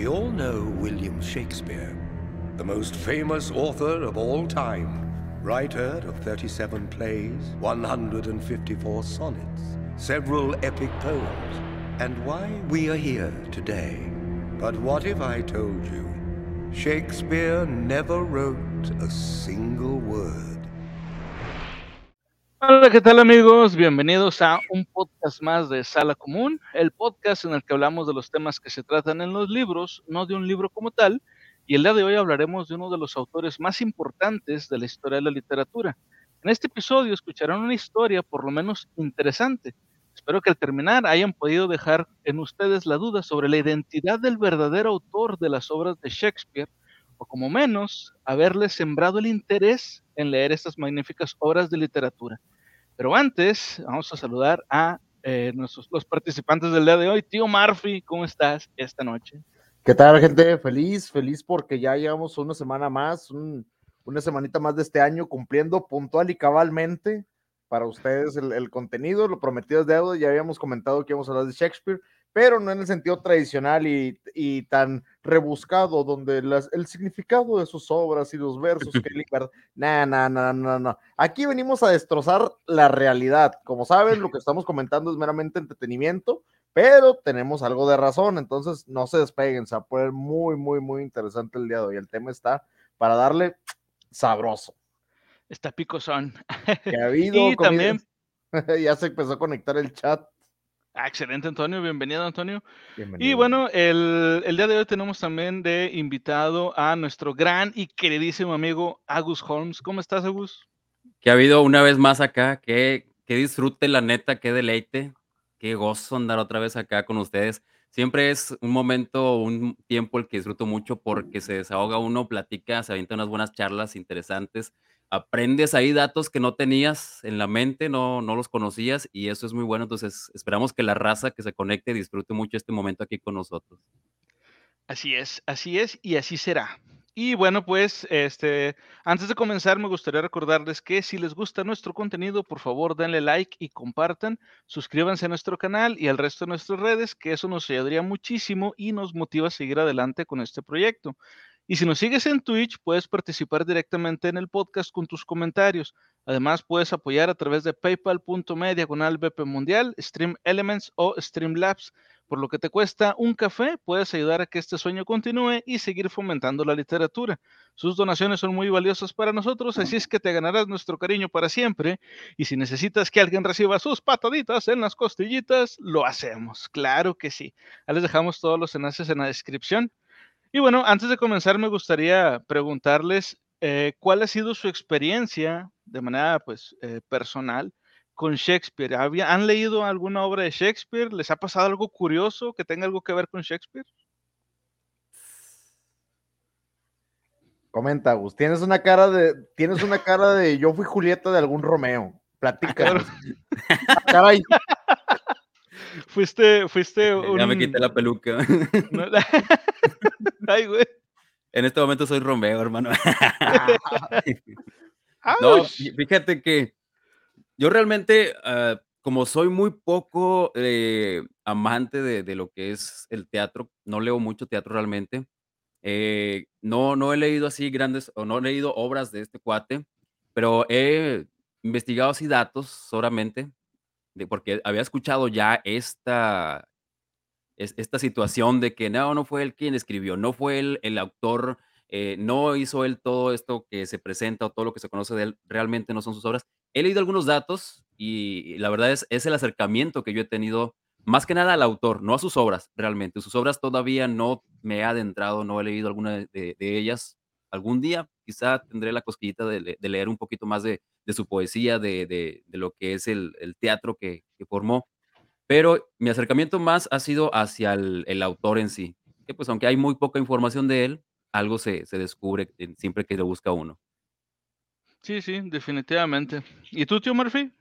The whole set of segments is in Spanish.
We all know William Shakespeare, the most famous author of all time, writer of 37 plays, 154 sonnets, several epic poems, and why we are here today. But what if I told you Shakespeare never wrote a single word? Hola, ¿qué tal amigos? Bienvenidos a un podcast más de Sala Común, el podcast en el que hablamos de los temas que se tratan en los libros, no de un libro como tal, y el día de hoy hablaremos de uno de los autores más importantes de la historia de la literatura. En este episodio escucharán una historia por lo menos interesante. Espero que al terminar hayan podido dejar en ustedes la duda sobre la identidad del verdadero autor de las obras de Shakespeare, o como menos, haberles sembrado el interés en leer estas magníficas obras de literatura. Pero antes, vamos a saludar a eh, nuestros, los participantes del día de hoy. Tío Murphy, ¿cómo estás esta noche? ¿Qué tal, gente? Feliz, feliz porque ya llevamos una semana más, un, una semanita más de este año cumpliendo puntual y cabalmente para ustedes el, el contenido. Lo prometido es deuda, ya habíamos comentado que íbamos a hablar de Shakespeare, pero no en el sentido tradicional y, y tan rebuscado, donde las, el significado de sus obras y los versos que Lickard, no, no, no, no, no. Aquí venimos a destrozar la realidad. Como saben, lo que estamos comentando es meramente entretenimiento, pero tenemos algo de razón, entonces no se despeguen, se va a poner muy, muy, muy interesante el día de hoy. El tema está para darle sabroso. Está picosón. Que ha habido Y también- ya se empezó a conectar el chat. Ah, excelente, Antonio. Bienvenido, Antonio. Y bueno, el, el día de hoy tenemos también de invitado a nuestro gran y queridísimo amigo Agus Holmes. ¿Cómo estás, Agus? que ha habido una vez más acá, que, que disfrute la neta, qué deleite, qué gozo andar otra vez acá con ustedes. Siempre es un momento, un tiempo el que disfruto mucho porque se desahoga uno, platica, se avienta unas buenas charlas interesantes, aprendes ahí datos que no tenías en la mente, no, no los conocías y eso es muy bueno. Entonces esperamos que la raza que se conecte disfrute mucho este momento aquí con nosotros. Así es, así es y así será. Y bueno, pues este, antes de comenzar me gustaría recordarles que si les gusta nuestro contenido, por favor denle like y compartan, suscríbanse a nuestro canal y al resto de nuestras redes, que eso nos ayudaría muchísimo y nos motiva a seguir adelante con este proyecto. Y si nos sigues en Twitch, puedes participar directamente en el podcast con tus comentarios. Además, puedes apoyar a través de paypal.me diagonal BP Mundial, Stream Elements o Streamlabs. Por lo que te cuesta un café, puedes ayudar a que este sueño continúe y seguir fomentando la literatura. Sus donaciones son muy valiosas para nosotros, así es que te ganarás nuestro cariño para siempre. Y si necesitas que alguien reciba sus pataditas en las costillitas, lo hacemos. Claro que sí. Ahí les dejamos todos los enlaces en la descripción. Y bueno, antes de comenzar, me gustaría preguntarles eh, cuál ha sido su experiencia de manera pues eh, personal con Shakespeare. ¿Había- ¿Han leído alguna obra de Shakespeare? ¿Les ha pasado algo curioso que tenga algo que ver con Shakespeare? Comenta, Gus. Tienes una cara de, tienes una cara de yo fui Julieta de algún Romeo. Platícanos. Ah, Caray, Fuiste, fuiste Ya me un- quité la peluca. Ay, güey. En este momento soy Romeo, hermano. No, fíjate que yo realmente, ah, como soy muy poco eh, amante de, de lo que es el teatro, no leo mucho teatro realmente. eh, no, no he leído así grandes, o no he leído obras de este cuate, pero he investigado así datos solamente, de, porque había escuchado ya esta, es- esta situación de que no, no fue él quien escribió, no fue él el autor, eh, no hizo él todo esto que se presenta o todo lo que se conoce de él, realmente no son sus obras. He leído algunos datos y la verdad es, es el acercamiento que yo he tenido más que nada al autor, no a sus obras, realmente. Sus obras todavía no me he adentrado, no he leído alguna de, ellas. Algún día quizá tendré la cosquillita de, le- de leer un poquito más de, de su poesía, de, lo que es el, el teatro que formó pero mi acercamiento más ha sido hacia el, el autor en sí, que pues aunque hay muy poca información de él, algo se, se descubre siempre que lo busca uno. Sí, sí, definitivamente. ¿Y tú, tío Murphy?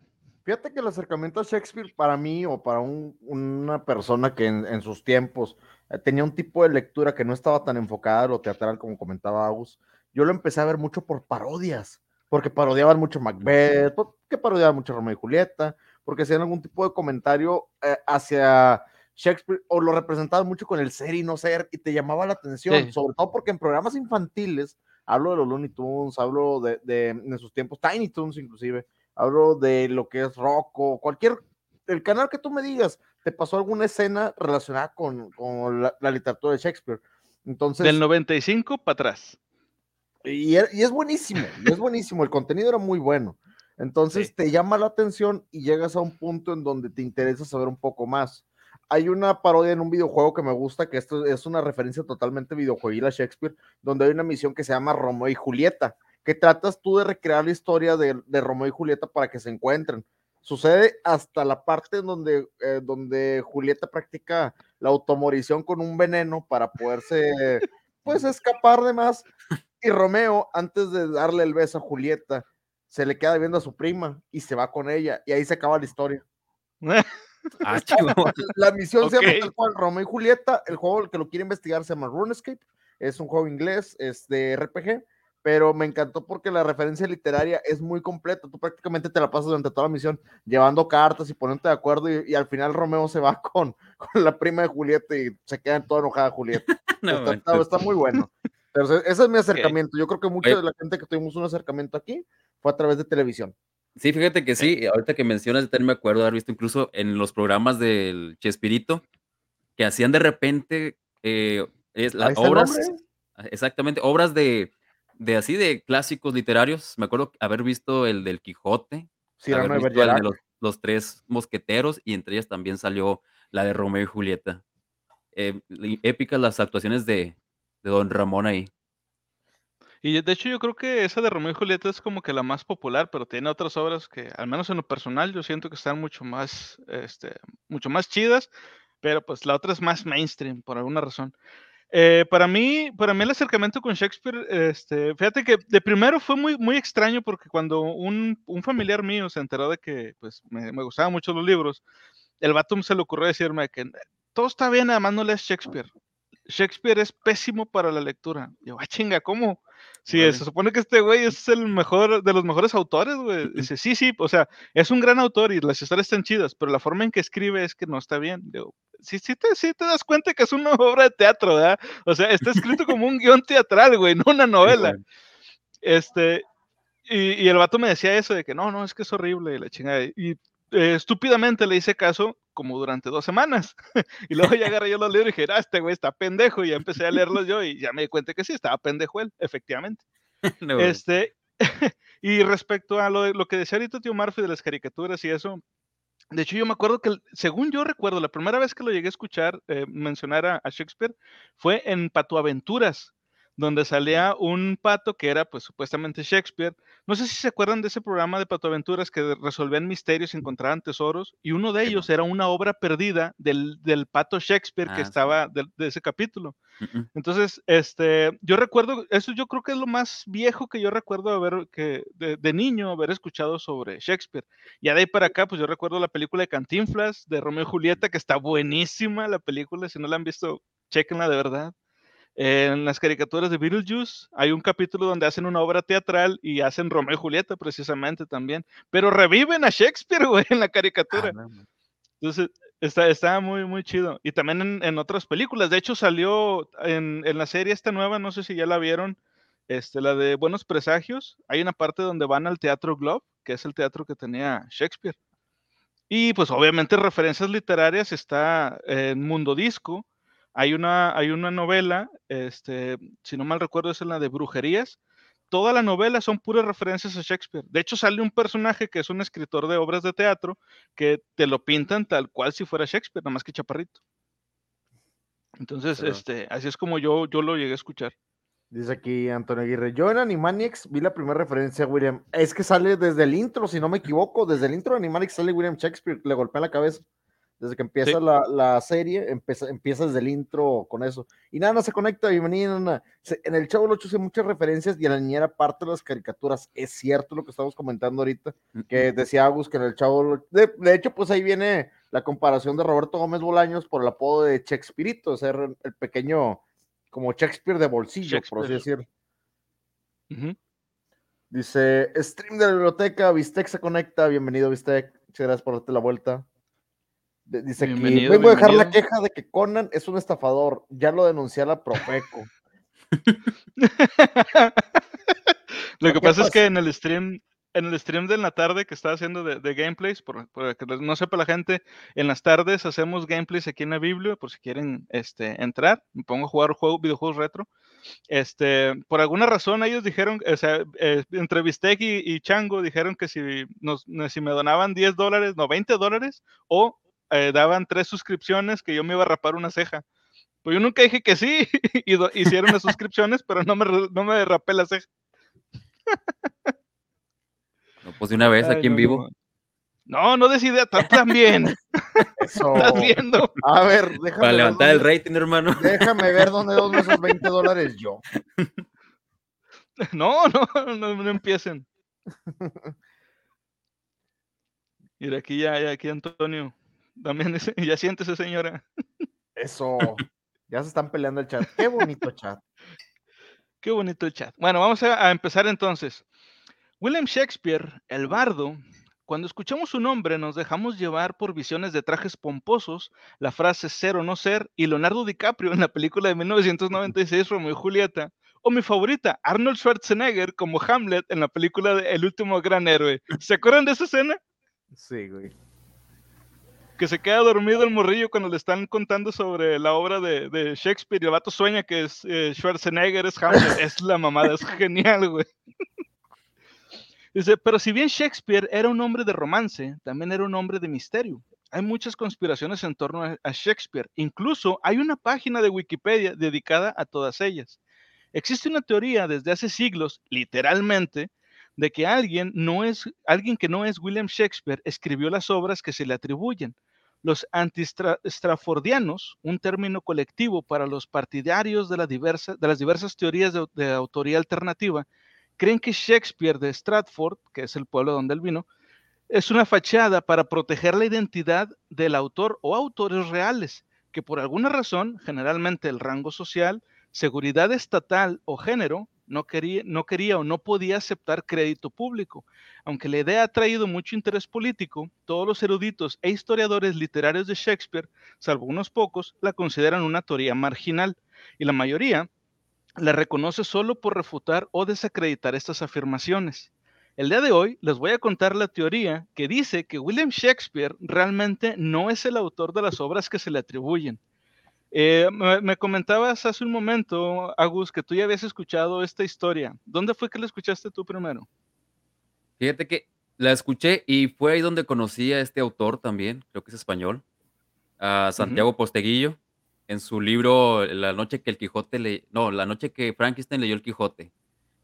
fíjate que el acercamiento a Shakespeare para mí o para un- una persona que en, en sus tiempos eh, tenía un tipo de lectura que no estaba tan enfocada a lo teatral como comentaba Agus, yo lo empecé a ver mucho por parodias, porque parodiaban mucho Macbeth, porque parodiaban mucho Romeo y Julieta, porque hacían algún tipo de comentario eh, hacia Shakespeare o lo representaba mucho con el ser y no ser y te llamaba la atención, Sí. sobre todo porque en programas infantiles, hablo de los Looney Tunes, hablo de, de, de sus tiempos, Tiny Toons inclusive, hablo de lo que es Rocco, cualquier, el canal que tú me digas, te pasó alguna escena relacionada con, con la, la literatura de Shakespeare. Entonces, Del 95 para atrás. y, y es buenísimo, y es buenísimo, el contenido era muy bueno. Entonces Sí. te llama la atención y llegas a un punto en donde te interesa saber un poco más. Hay una parodia en un videojuego que me gusta, que esto es una referencia totalmente videojueguil a Shakespeare, donde hay una misión que se llama Romeo y Julieta, que tratas tú de recrear la historia de, de Romeo y Julieta para que se encuentren. Sucede hasta la parte en donde, eh, donde Julieta practica la automorición con un veneno para poderse, pues, escapar de más. Y Romeo, antes de darle el beso a Julieta, se le queda viendo a su prima y se va con ella. Y ahí se acaba la historia. Ah. La misión se llama cual, Romeo y Julieta. El juego el que lo quiere investigar se llama RuneScape. Es un juego inglés, es de RPG. Pero me encantó porque la referencia literaria es muy completa. Tú prácticamente te la pasas durante toda la misión llevando cartas y poniéndote de acuerdo. Y, y al final Romeo se va con, con la prima de Julieta y se queda toda enojada Julieta. No está, está- está muy bueno. Ese es mi acercamiento. Yo creo que mucha de la gente que tuvimos un acercamiento aquí fue a través de televisión. Sí, fíjate que sí, ahorita que mencionas, también me acuerdo de haber visto incluso en los programas del Chespirito, que hacían de repente eh, es, las el obras, nombre. exactamente, obras de, de así de clásicos literarios. Me acuerdo haber visto el del Quijote, haber visto el de los, los tres mosqueteros, y entre ellas también salió la de Romeo y Julieta. Eh, épicas las actuaciones de, de Don Ramón ahí. Y de hecho yo creo que esa de Romeo y Julieta es como que la más popular, pero tiene otras obras que, al menos en lo personal, yo siento que están mucho más, este, mucho más chidas, pero pues la otra es más mainstream por alguna razón. Eh, para mí, para mí el acercamiento con Shakespeare, este, fíjate que de primero fue muy, muy extraño porque cuando un, un familiar mío se enteró de que pues me, me gustaban mucho los libros, el vato se le ocurrió decirme que todo está bien, además no lees Shakespeare. Shakespeare es pésimo para la lectura. Y yo, ah, chinga, ¿cómo? Sí, Órale. se supone que este güey es el mejor de los mejores autores, güey. Dice, sí, sí, o sea, es un gran autor y las historias están chidas, pero la forma en que escribe es que no está bien. Digo, sí, sí te, sí te das cuenta que es una obra de teatro, ¿verdad? O sea, está escrito como un guion teatral, güey, no una novela. Este, y, y el vato me decía eso de que no, no, es que es horrible y la chingada. Y eh, estúpidamente le hice caso como durante dos semanas. y luego ya agarré yo los libros y dije, ah, este güey está pendejo. Y ya empecé a leerlos yo y ya me di cuenta que sí, estaba pendejo él, efectivamente. No. Este, y respecto a lo, lo que decía ahorita tío Murphy de las caricaturas y eso, de hecho yo me acuerdo que, según yo recuerdo, la primera vez que lo llegué a escuchar eh, mencionar a, a Shakespeare fue en Patoaventuras, donde salía un pato que era pues supuestamente Shakespeare. No sé si se acuerdan de ese programa de Patoaventuras que resolvían misterios y encontraban tesoros, y uno de ellos era una obra perdida del, del pato Shakespeare que Ah, estaba de ese capítulo. Entonces, este, yo recuerdo, eso yo creo que es lo más viejo que yo recuerdo haber, que de, de niño haber escuchado sobre Shakespeare. Ya de ahí para acá, pues yo recuerdo la película de Cantinflas, de Romeo y Julieta, que está buenísima la película, si no la han visto, chequenla de verdad. En las caricaturas de Beetlejuice hay un capítulo donde hacen una obra teatral y hacen Romeo y Julieta precisamente también, pero reviven a Shakespeare, güey, en la caricatura. Ah, man. Entonces, está, está muy, muy chido. Y también en, en otras películas. De hecho, salió en, en la serie esta nueva, no sé si ya la vieron, este, la de Buenos Presagios. Hay una parte donde van al Teatro Globe, que es el teatro que tenía Shakespeare. Y pues obviamente referencias literarias está en Mundo Disco. Hay una, hay una novela, este, si no mal recuerdo, es en la de Brujerías. Toda la novela son puras referencias a Shakespeare. De hecho, sale un personaje que es un escritor de obras de teatro que te lo pintan tal cual si fuera Shakespeare, nada más que chaparrito. Entonces, Pero- este, así es como yo, yo lo llegué a escuchar. Dice aquí Antonio Aguirre. Yo en Animaniacs vi la primera referencia a William. Es que sale desde el intro, si no me equivoco. Desde el intro de Animaniacs sale William Shakespeare. Le golpea la cabeza. Desde que empieza Sí. la, la serie, empieza, empieza desde el intro con eso. Y nada, no se conecta. Bienvenida, Nana. En el Chavo del 8 hace muchas referencias y en la niñera parte de las caricaturas. Es cierto lo que estamos comentando ahorita. Mm, Que decía Agus que en el Chavo. De, de hecho, pues ahí viene la comparación de Roberto Gómez Bolaños por el apodo de Shakespeareito, ser el pequeño, como Shakespeare de bolsillo, por así Shakespeare. decirlo. Dice, stream de la biblioteca, Bistec se conecta, bienvenido Bistec, muchas gracias por darte la vuelta. Dice Bienvenido, vengo a dejar la queja de que Conan es un estafador. Ya lo denuncié a la Profeco. Lo que ¿Qué pasa es que en el stream, en el stream de la tarde que estaba haciendo de, de gameplays, por, por que no sepa la gente, en las tardes hacemos gameplays aquí en la Biblia, por si quieren este, entrar, me pongo a jugar juego, videojuegos retro. Este, por alguna razón ellos dijeron, o sea, eh, entre Bistec y, y Chango dijeron que si, nos, si me donaban 10 dólares, no, 20 dólares, o eh, daban tres suscripciones que yo me iba a rapar una ceja. Pues yo nunca dije que sí, y do- hicieron las suscripciones, pero no me, no me rapé la ceja. No, pues de una vez Ay, aquí en vivo. No, no decide también. Eso. Estás viendo. A ver, déjame Para ver levantar el rating, hermano. Déjame ver dónde dono esos 20 dólares yo. No, no, no, no empiecen. Mira, aquí ya, ya, aquí Antonio. También dice, ya siéntese, señora. Eso. Ya se están peleando el chat. Qué bonito chat. Qué bonito el chat. Bueno, vamos a, a empezar entonces. William Shakespeare, el bardo, cuando escuchamos su nombre nos dejamos llevar por visiones de trajes pomposos, la frase ser o no ser, y Leonardo DiCaprio en la película de 1996 Romeo y Julieta, o mi favorita, Arnold Schwarzenegger como Hamlet en la película de El último gran héroe. ¿Se acuerdan de esa escena? Sí, güey. Que se queda dormido el morrillo cuando le están contando sobre la obra de, de Shakespeare y el vato sueña que es eh, Schwarzenegger, es Hamlet. es la mamada, es genial, güey. Dice, pero si bien Shakespeare era un hombre de romance, también era un hombre de misterio. Hay muchas conspiraciones en torno a, a Shakespeare. Incluso hay una página de Wikipedia dedicada a todas ellas. Existe una teoría desde hace siglos, literalmente, de que alguien, no es, alguien que no es William Shakespeare escribió las obras que se le atribuyen. Los anti-straffordianos, un término colectivo para los partidarios de, la diversa, de las diversas teorías de, de autoría alternativa, creen que Shakespeare de Stratford, que es el pueblo donde él vino, es una fachada para proteger la identidad del autor o autores reales, que por alguna razón, generalmente el rango social, seguridad estatal o género, no quería, no quería o no podía aceptar crédito público. Aunque la idea ha traído mucho interés político, todos los eruditos e historiadores literarios de Shakespeare, salvo unos pocos, la consideran una teoría marginal, y la mayoría la reconoce solo por refutar o desacreditar estas afirmaciones. El día de hoy les voy a contar la teoría que dice que William Shakespeare realmente no es el autor de las obras que se le atribuyen. Eh, me, me, comentabas hace un momento, Agus, que tú ya habías escuchado esta historia. ¿Dónde fue que la escuchaste tú primero? Fíjate que la escuché y fue ahí donde conocí a este autor también, creo que es español, a Santiago uh -huh. Posteguillo, en su libro La noche que el Quijote le... No, La noche que Frankenstein leyó el Quijote.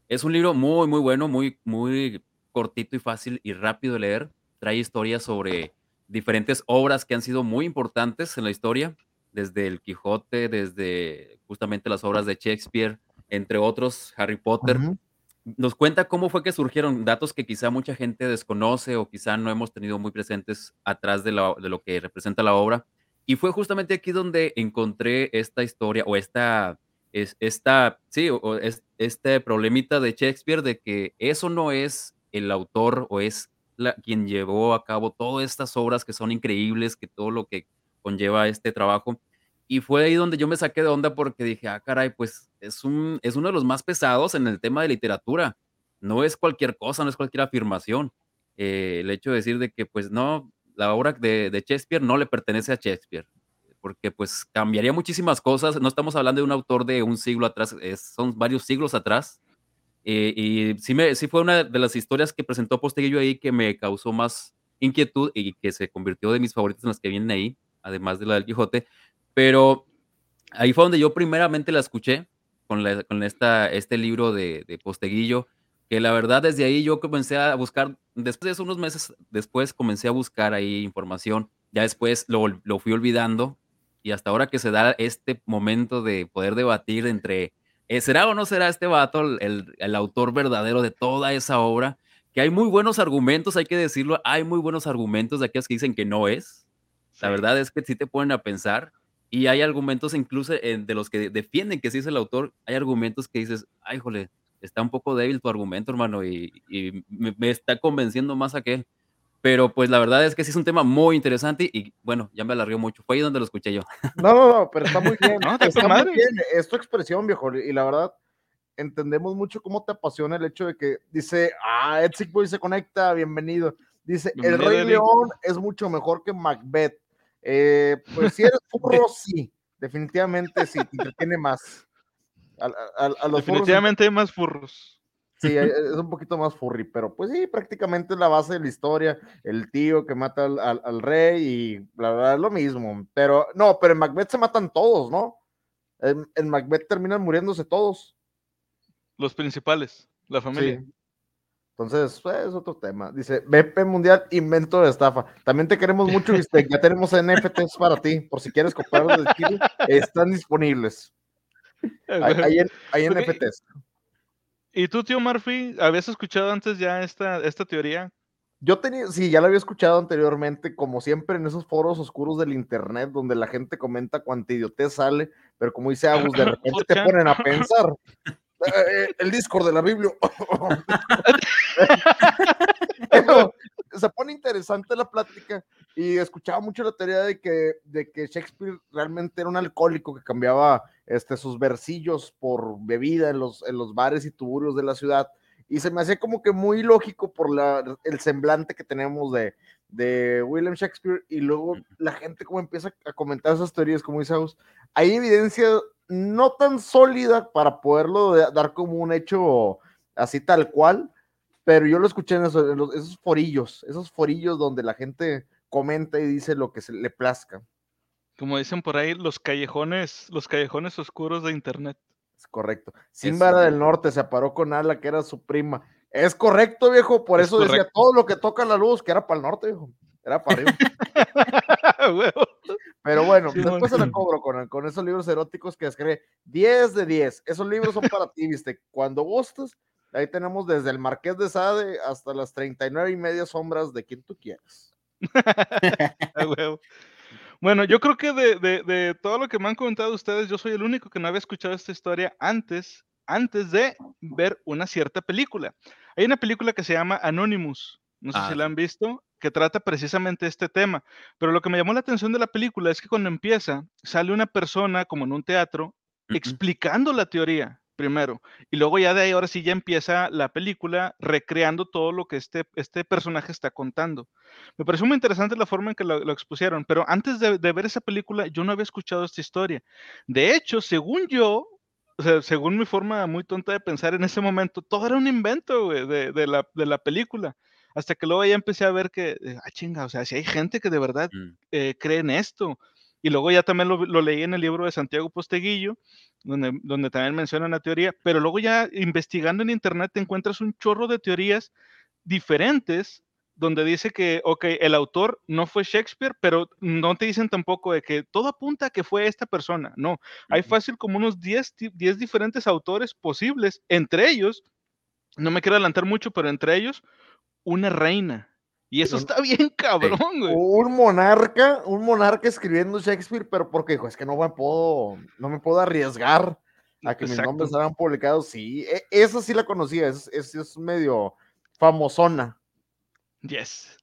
Es un libro muy, muy bueno, muy, muy cortito y fácil y rápido de leer. Trae historias sobre diferentes obras que han sido muy importantes en la historia, desde el Quijote, desde justamente las obras de Shakespeare, entre otros, Harry Potter. Uh -huh. Nos cuenta cómo fue que surgieron datos que quizá mucha gente desconoce o quizá no hemos tenido muy presentes atrás de, la, de lo que representa la obra. Y fue justamente aquí donde encontré esta historia o esta, es, esta, sí, o es, este problemita de Shakespeare de que eso no es el autor o es la, quien llevó a cabo todas estas obras que son increíbles, que todo lo que conlleva este trabajo. Y fue ahí donde yo me saqué de onda porque dije, ah, caray, pues es, un, es uno de los más pesados en el tema de literatura. No es cualquier cosa, no es cualquier afirmación. Eh, el hecho de decir de que, pues no, la obra de, de, Shakespeare no le pertenece a Shakespeare, porque pues cambiaría muchísimas cosas. No estamos hablando de un autor de un siglo atrás, son varios siglos atrás. Eh, y sí, me, sí fue una de las historias que presentó Posteguillo ahí que me causó más inquietud y que se convirtió de mis favoritas en las que vienen ahí, además de la del Quijote. Pero ahí fue donde yo primeramente la escuché con, la, con esta, este libro de, de Posteguillo que la verdad desde ahí yo comencé a buscar, después de eso, unos meses después comencé a buscar ahí información, ya después lo, lo, fui olvidando y hasta ahora que se da este momento de poder debatir entre, eh, ¿será o no será este vato el, el, autor verdadero de toda esa obra? Que hay muy buenos argumentos, hay que decirlo, hay muy buenos argumentos de aquellos que dicen que no es. La verdad es que sí te ponen a pensar y hay argumentos incluso eh, de los que defienden que sí es el autor, hay argumentos que dices, ay, jole, está un poco débil tu argumento, hermano, y, y me, me, está convenciendo más aquel. Pero pues la verdad es que sí es un tema muy interesante y bueno, ya me alargué mucho. Fue ahí donde lo escuché yo. No, no, no, pero está muy bien. No, está muy bien. Es tu expresión, viejo. Y la verdad, entendemos mucho cómo te apasiona el hecho de que dice, ah, Edsig Boy se conecta, bienvenido. Dice, el Bienvenido, Rey Eddie. León es mucho mejor que Macbeth. Eh, pues si eres furro, sí. Definitivamente sí, te entretiene más. A, a- a- furros Definitivamente hay más furros. Sí, es un poquito más furry, pero pues sí, prácticamente es la base de la historia, el tío que mata al, al- al rey y la verdad es lo mismo. Pero no, pero en Macbeth se matan todos, ¿no? En, en Macbeth terminan muriéndose todos. Los principales, la familia. Sí. Entonces, pues, es otro tema. Dice, BP Mundial, invento de estafa. También te queremos mucho. Ya tenemos NFTs para ti, por si quieres comprarlos de Chile, están disponibles. Hay, hay, Ok. NFTs. ¿Y tú, tío Murphy, habías escuchado antes ya esta, esta teoría? Yo tenía, sí, ya lo había escuchado anteriormente, como siempre en esos foros oscuros del internet, donde la gente comenta cuánta idiotez sale, pero como dice Agus, de repente te 4chan. ponen a pensar. "Eh, el Discord de la Biblia. Pero se pone interesante la plática y escuchaba mucho la teoría de que, de que Shakespeare realmente era un alcohólico que cambiaba este, sus versillos por bebida en los, en los bares y tuburios de la ciudad. Y se me hacía como que muy lógico por la, el semblante que tenemos de, de William Shakespeare y luego la gente como empieza a comentar esas teorías, como dice Agus, hay evidencia no tan sólida para poderlo de- dar como un hecho así tal cual, pero yo lo escuché en, eso- en los- esos forillos, esos forillos donde la gente comenta y dice lo que se le plazca. Como dicen por ahí, los callejones, los callejones oscuros de internet. Es correcto. Simbara del Norte se aparó con Ala, que era su prima. Es correcto, viejo. Por Es eso decía todo lo que toca la luz, que era para el norte, viejo. Era para arriba. Pero bueno, Sí, después se la cobro con, con esos libros eróticos que escribe 10 de 10. Esos libros son para ti, viste. Cuando gustes, ahí tenemos desde el Marqués de Sade hasta las 39 y media sombras de quien tú quieras. Bueno, yo creo que de, de- de todo lo que me han comentado ustedes, yo soy el único que no había escuchado esta historia antes, antes de ver una cierta película. Hay una película que se llama Anonymous, no sé Ah, si la sí. han visto, que trata precisamente este tema. Pero lo que me llamó la atención de la película es que cuando empieza, sale una persona como en un teatro explicando la teoría primero y luego ya de ahí ahora sí ya empieza la película recreando todo lo que este, este personaje está contando. Me pareció muy interesante la forma en que lo, lo expusieron, pero antes de, de ver esa película yo no había escuchado esta historia. De hecho, según yo, o sea, según mi forma muy tonta de pensar en ese momento, todo era un invento güey, de, de la, de la película. Hasta que luego ya empecé a ver que, ah, chinga, o sea, si hay gente que de verdad Mm. eh, cree en esto. Y luego ya también lo, lo leí en el libro de Santiago Posteguillo, donde, donde también mencionan la teoría, pero luego ya investigando en internet te encuentras un chorro de teorías diferentes donde dice que, ok, el autor no fue Shakespeare, pero no te dicen tampoco de que todo apunta a que fue esta persona. No, hay fácil como unos 10, ti- 10 diferentes autores posibles, entre ellos, no me quiero adelantar mucho, pero entre ellos, una reina. Y eso está bien cabrón, güey. Un monarca, un monarca escribiendo Shakespeare, pero porque dijo, es que no me puedo, no me puedo arriesgar a que mis nombres sean publicados. Sí, e- esa sí la conocía, es, es, es medio famosona. Yes.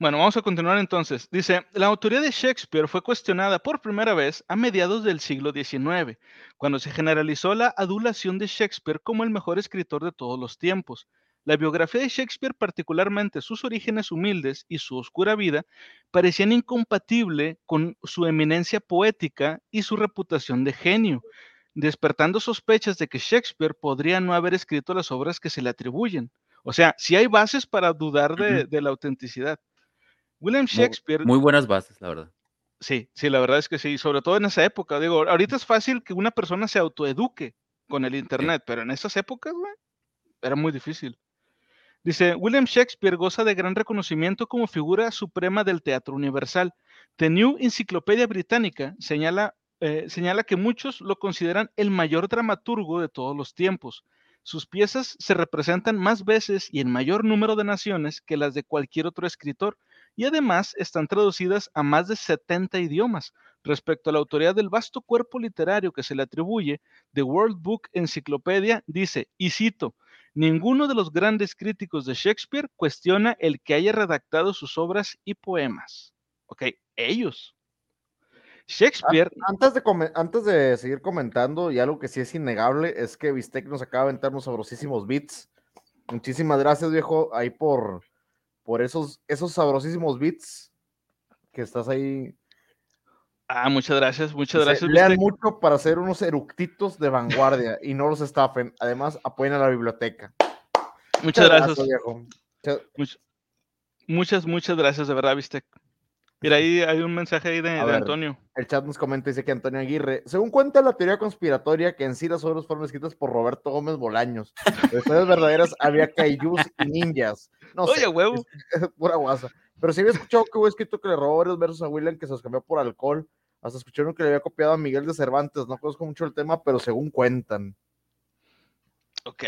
Bueno, vamos a continuar entonces. Dice, la autoría de Shakespeare fue cuestionada por primera vez a mediados del siglo XIX, cuando se generalizó la adulación de Shakespeare como el mejor escritor de todos los tiempos. La biografía de Shakespeare, particularmente sus orígenes humildes y su oscura vida, parecían incompatible con su eminencia poética y su reputación de genio, despertando sospechas de que Shakespeare podría no haber escrito las obras que se le atribuyen. O sea, sí hay bases para dudar de, la autenticidad. William Shakespeare, Muy buenas bases, la verdad. sí, sí, la verdad es que sí, sobre todo en esa época. Digo, ahorita es fácil que una persona se autoeduque con el Internet, pero en esas épocas, güey, era muy difícil. Dice, William Shakespeare goza de gran reconocimiento como figura suprema del teatro universal. The New Encyclopedia Británica señala, eh, señala que muchos lo consideran el mayor dramaturgo de todos los tiempos. Sus piezas se representan más veces y en mayor número de naciones que las de cualquier otro escritor y además están traducidas a más de 70 idiomas. Respecto a la autoridad del vasto cuerpo literario que se le atribuye, The World Book Encyclopedia dice, y cito, Ninguno de los grandes críticos de Shakespeare cuestiona el que haya redactado sus obras y poemas. Ok, ellos. Shakespeare. Antes de, antes de seguir comentando, y algo que sí es innegable, es que Bistec nos acaba de aventar unos sabrosísimos beats. Muchísimas gracias, viejo, ahí por, por esos, esos sabrosísimos beats que estás ahí. Ah, muchas gracias, muchas gracias. Lean mucho para hacer unos eructitos de vanguardia y no los estafen. Además, apoyen a la biblioteca. Muchas, gracias. Muchas, muchas gracias, de verdad, Vistec. Mira, ahí hay un mensaje ahí de, Antonio. El chat nos comenta, dice que Antonio Aguirre, según cuenta la teoría conspiratoria, que en sí las obras fueron escritas por Roberto Gómez Bolaños. De historias verdaderas había kaijus y ninjas. No Oye, huevo. pura guasa. Pero si había escuchado que hubo escrito que le robó varios versos a William que se los cambió por alcohol. Hasta escucharon que le había copiado a Miguel de Cervantes. No conozco mucho el tema, pero según cuentan. Ok.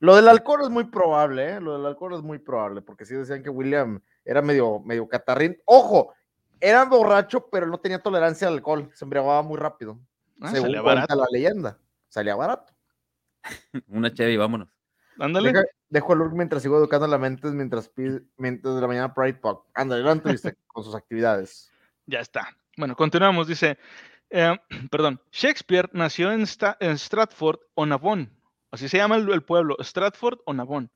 Lo del alcohol es muy probable, ¿eh? Lo del alcohol es muy probable, porque sí decían que William era medio, medio catarrín. Ojo, era borracho, pero no tenía tolerancia al alcohol, se embriagaba muy rápido. Ah, según salía barato. la leyenda, salía barato. Una chévere vámonos. Ándale. dejo el look mientras sigo educando la mente mientras, mientras de la mañana Pride Pop. Ándale, adelante, con sus actividades. Ya está. Bueno, continuamos. Dice, eh, perdón, Shakespeare nació en, en Stratford-on-Avon, así se llama el, el pueblo, Stratford-on-Avon,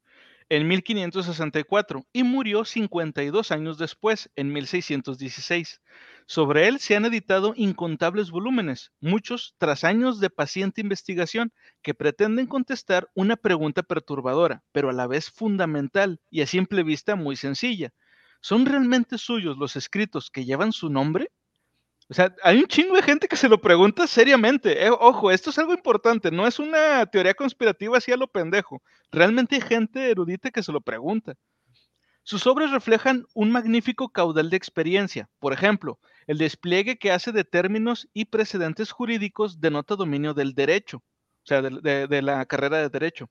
en 1564 y murió 52 años después, en 1616. Sobre él se han editado incontables volúmenes, muchos tras años de paciente investigación que pretenden contestar una pregunta perturbadora, pero a la vez fundamental y a simple vista muy sencilla. ¿Son realmente suyos los escritos que llevan su nombre? O sea, hay un chingo de gente que se lo pregunta seriamente. Eh, ojo, esto es algo importante, no es una teoría conspirativa así a lo pendejo. Realmente hay gente erudita que se lo pregunta. Sus obras reflejan un magnífico caudal de experiencia. Por ejemplo, el despliegue que hace de términos y precedentes jurídicos denota dominio del derecho, o sea, de la carrera de derecho.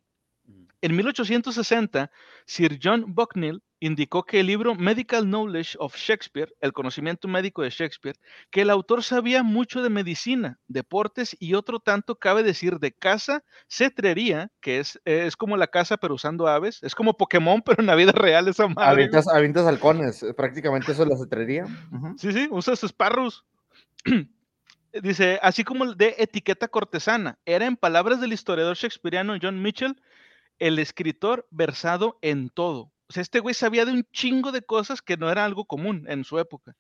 En 1860, Sir John Bucknell indicó que el libro Medical Knowledge of Shakespeare, el conocimiento médico de Shakespeare, que el autor sabía mucho de medicina, deportes y otro tanto cabe decir de caza, cetrería, que es, es como la caza pero usando aves, es como Pokémon pero en la vida real esa madre. Avientas, halcones, eh, prácticamente eso es la cetrería. Sí, sí, usas esparros. Dice, así como de etiqueta cortesana, era en palabras del historiador shakespeariano John Mitchell, el escritor versado en todo. O sea, este güey sabía de un chingo de cosas que no era algo común en su época.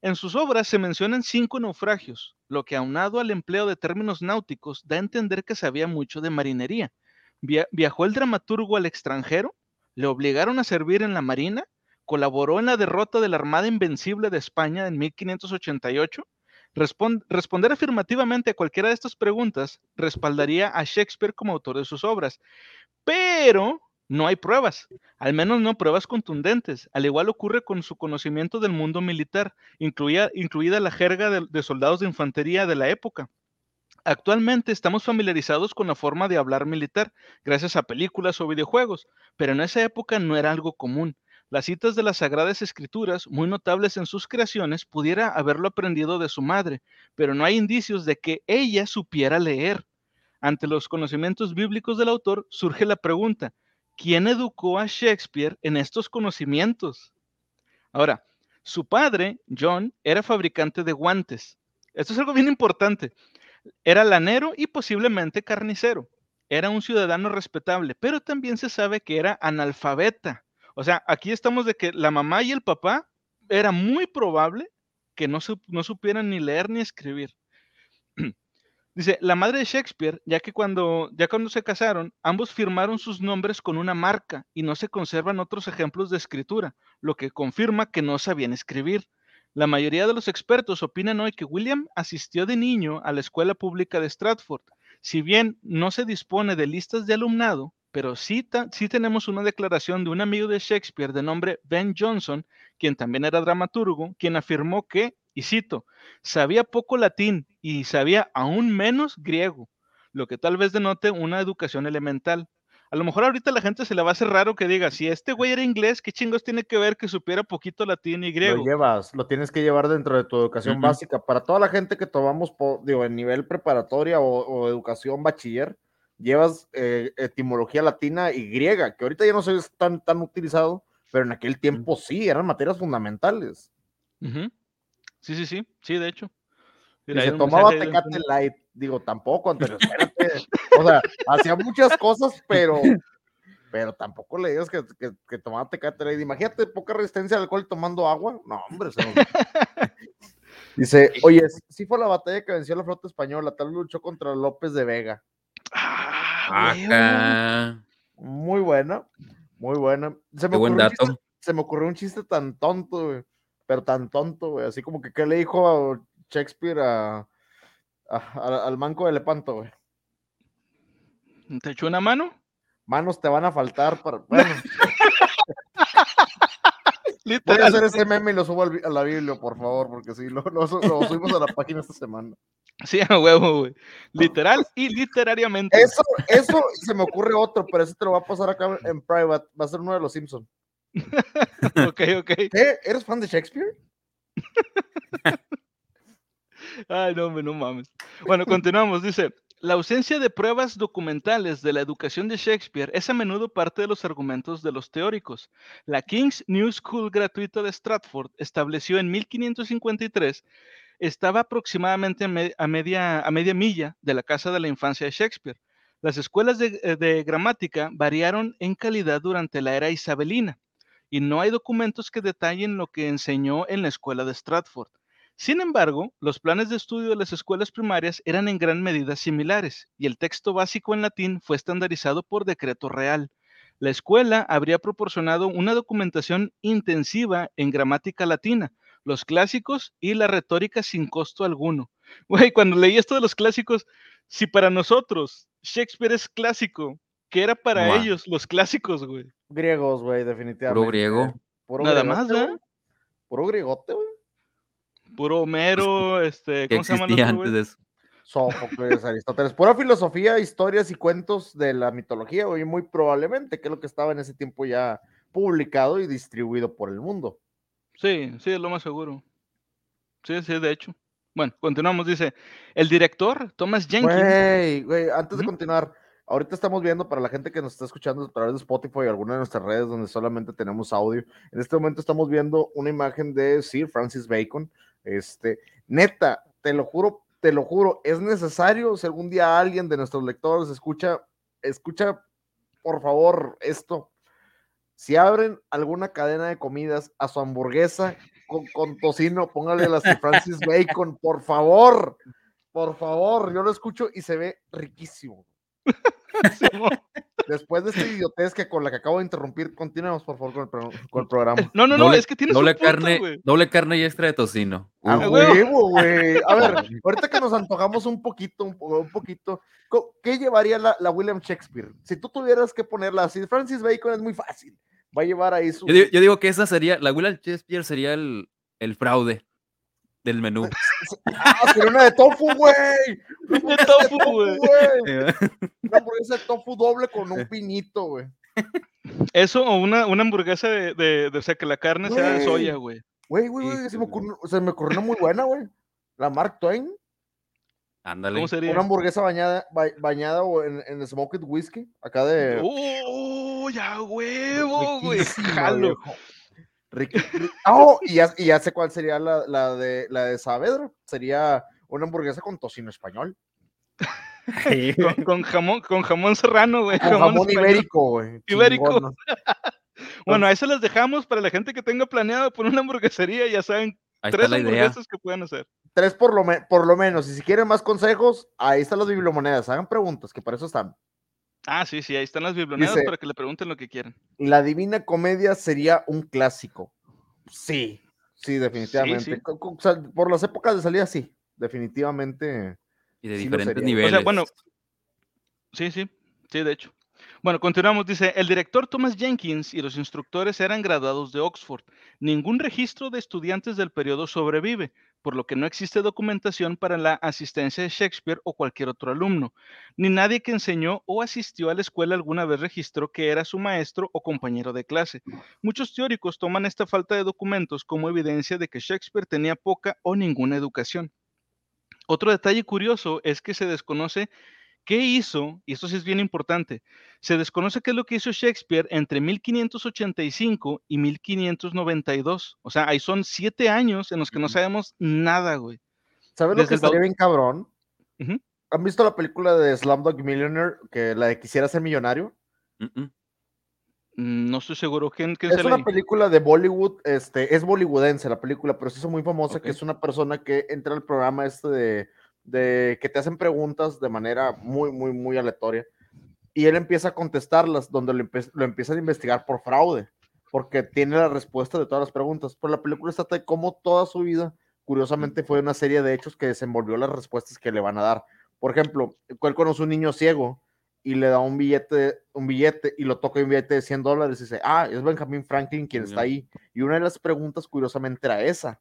En sus obras se mencionan cinco naufragios, lo que aunado al empleo de términos náuticos da a entender que sabía mucho de marinería. viajó el dramaturgo al extranjero, le obligaron a servir en la marina, colaboró en la derrota de la Armada Invencible de España en 1588. responder afirmativamente a cualquiera de estas preguntas respaldaría a Shakespeare como autor de sus obras, pero no hay pruebas, al menos no pruebas contundentes. Al igual ocurre con su conocimiento del mundo militar, incluida la jerga de, soldados de infantería de la época. Actualmente estamos familiarizados con la forma de hablar militar gracias a películas o videojuegos, pero en esa época no era algo común. Las citas de las Sagradas Escrituras, muy notables en sus creaciones, pudiera haberlo aprendido de su madre, pero no hay indicios de que ella supiera leer. Ante los conocimientos bíblicos del autor surge la pregunta, ¿quién educó a Shakespeare en estos conocimientos? Ahora, su padre, John, era fabricante de guantes. Esto es algo bien importante. Era lanero y posiblemente carnicero. Era un ciudadano respetable, pero también se sabe que era analfabeta. O sea, aquí estamos de que la mamá y el papá era muy probable que no, no supieran ni leer ni escribir. Dice, la madre de Shakespeare, ya que cuando, ya cuando se casaron, ambos firmaron sus nombres con una marca y no se conservan otros ejemplos de escritura, lo que confirma que no sabían escribir. La mayoría de los expertos opinan hoy que William asistió de niño a la escuela pública de Stratford. Si bien no se dispone de listas de alumnado, pero sí, sí tenemos una declaración de un amigo de Shakespeare de nombre Ben Johnson, quien también era dramaturgo, quien afirmó que y cito, sabía poco latín y sabía aún menos griego, lo que tal vez denote una educación elemental. A lo mejor ahorita la gente se le va a hacer raro que diga, si este güey era inglés, ¿qué chingos tiene que ver que supiera poquito latín y griego? Lo llevas, lo tienes que llevar dentro de tu educación básica. Para toda la gente que tomamos, digo, en nivel preparatoria o, educación bachiller, llevas eh, etimología latina y griega, que ahorita ya no se es tan, tan utilizado, pero en aquel tiempo sí, eran materias fundamentales. Ujú. Sí, sí, sí, sí, de hecho. Mira, se tomaba un- Tecate Light, digo, tampoco, Antonio, espérate. O sea, hacía muchas cosas, pero, pero tampoco le digas que, que, que tomaba Tecate Light. Imagínate poca resistencia al alcohol tomando agua. No, hombre. se nos- Dice, oye, sí fue la batalla que venció la flota española, tal vez luchó contra López de Vega. Ah, huevo. Acá. Muy buena, muy buena. Se me, Qué buen ocurrió un chiste, se me ocurrió un chiste tan tonto, güey, pero tan tonto, güey, así como que qué le dijo a Shakespeare a, a- a- al manco de Lepanto, güey. ¿Te echó una mano? Manos te van a faltar para... Bueno, voy a hacer ese meme y lo subo a la Biblia, por favor, porque sí, lo, lo su- lo subimos a la página esta semana. Sí, a huevo, güey. Literal y literariamente. Eso, eso, se me ocurre otro, pero ese te lo va a pasar acá en private, va a ser uno de los Simpsons. Ok, ok. ¿Qué? ¿Eres fan de Shakespeare? Ay, no, no mames. Bueno, continuamos. Dice, la ausencia de pruebas documentales de la educación de Shakespeare es a menudo parte de los argumentos de los teóricos. La King's New School gratuita de Stratford estableció en 1553 estaba aproximadamente a, me- a media, a media milla de la casa de la infancia de Shakespeare. Las escuelas de, eh, de gramática variaron en calidad durante la era isabelina y no hay documentos que detallen lo que enseñó en la escuela de Stratford. Sin embargo, los planes de estudio de las escuelas primarias eran en gran medida similares y el texto básico en latín fue estandarizado por decreto real. La escuela habría proporcionado una documentación intensiva en gramática latina, los clásicos y la retórica sin costo alguno. Güey, cuando leí esto de los clásicos, si para nosotros Shakespeare es clásico, ¿qué era para ellos los clásicos, güey? Griegos, güey, definitivamente. Puro griego. Puro Nada griegote, más, ¿verdad? güey. Puro griegote, güey. Puro Homero, este, Que ¿cómo se llama antes de eso. Sófocles, Aristóteles. Pura filosofía, historias y cuentos de la mitología, güey, muy probablemente, que es lo que estaba en ese tiempo ya publicado y distribuido por el mundo. Sí, sí, es lo más seguro. Sí, sí, de hecho. Bueno, continuamos. Dice, el director, Thomas Jenkins. Güey, güey, antes de continuar, ahorita estamos viendo para la gente que nos está escuchando a través de Spotify o alguna de nuestras redes donde solamente tenemos audio. En este momento estamos viendo una imagen de Sir Francis Bacon. Este, neta, te lo juro, te lo juro, es necesario si algún día alguien de nuestros lectores escucha, escucha, por favor, esto. Si abren alguna cadena de comidas a su hamburguesa con, con tocino, póngale la Sir Francis Bacon, por favor. Por favor, yo lo escucho y se ve riquísimo. Después de esta idiotez que con la que acabo de interrumpir, continuemos por favor con el, pro- con el programa. No, no, no, Doble- es que tienes doble un punto, carne, doble carne y extra de tocino. A A huevo. güey. A ver, ahorita que nos antojamos un poquito, un, po- un poquito, ¿qué llevaría la, la William Shakespeare? Si tú tuvieras que ponerla así, Francis Bacon es muy fácil. Va a llevar ahí su. Yo digo, yo digo que esa sería, la William Shakespeare sería el, el fraude del menú. ¡Ah, pero una de tofu, güey! Una De tofu, güey. Una hamburguesa de tofu doble con un pinito, güey. Eso o una, una hamburguesa de, de, de- o sea, que la carne sea de soya, güey. Güey, güey, güey, se me ocurrió, se me ocurrió una muy buena, güey. La Mark Twain. Ándale. ¿Cómo sería? Una hamburguesa bañada, ba- bañada o en, en smoked whiskey, acá de. ¡Oh, ya huevo, güey! Jalo. viejo. Riqui- ri- Oh, y ya, y ya sé cuál sería la, la de la de Saavedra. Sería una hamburguesa con tocino español. Con, con jamón, con jamón serrano, güey. Con jamón ibérico, güey. Ibérico. chingón, ¿no? Bueno, a eso las dejamos para la gente que tenga planeado poner una hamburguesería, ya saben, Ahí tres idea. hamburguesas que pueden hacer. Tres por lo, me- por lo menos. Y si quieren más consejos, ahí están las bibliomonedas. Hagan preguntas, que para eso están. Ah, sí, sí, ahí están las biblioneras Dice- para que le pregunten lo que quieran. La Divina Comedia sería un clásico. Sí, sí, definitivamente. sí. Co- co- o sea, por las épocas de salida, sí, definitivamente. Y de Sí diferentes sería. O sea, niveles. bueno, Sí, sí, sí, de hecho. Bueno, continuamos. Dice, el director Thomas Jenkins y los instructores eran graduados de Oxford. Ningún registro de estudiantes del periodo sobrevive, por lo que no existe documentación para la asistencia de Shakespeare o cualquier otro alumno. Ni nadie que enseñó o asistió a la escuela alguna vez registró que era su maestro o compañero de clase. Muchos teóricos toman esta falta de documentos como evidencia de que Shakespeare tenía poca o ninguna educación. Otro detalle curioso es que se desconoce ¿Qué hizo? Y esto sí es bien importante. Se desconoce qué es lo que hizo Shakespeare entre 1585 y 1592. O sea, ahí son siete años en los que no sabemos nada, güey. ¿Sabes lo que estaría bien cabrón? ¿Han visto la película de Slumdog Millionaire, que la de Quisiera ser millonario? Mm, no estoy seguro. ¿Quién, es una película de Bollywood, este, es bollywoodense la película, pero se hizo muy famosa, que es una persona que entra al programa este de de que te hacen preguntas de manera muy, muy, muy aleatoria y él empieza a contestarlas donde lo, lo empiezan a investigar por fraude, porque tiene la respuesta de todas las preguntas. Pero la película está de cómo toda su vida, curiosamente, fue una serie de hechos que desenvolvió las respuestas que le van a dar. Por ejemplo, él conoce un niño ciego y le da un billete, un billete y lo toca un billete de 100 dólares y dice, ah, es Benjamin Franklin quien está ahí. Y una de las preguntas, curiosamente, era esa.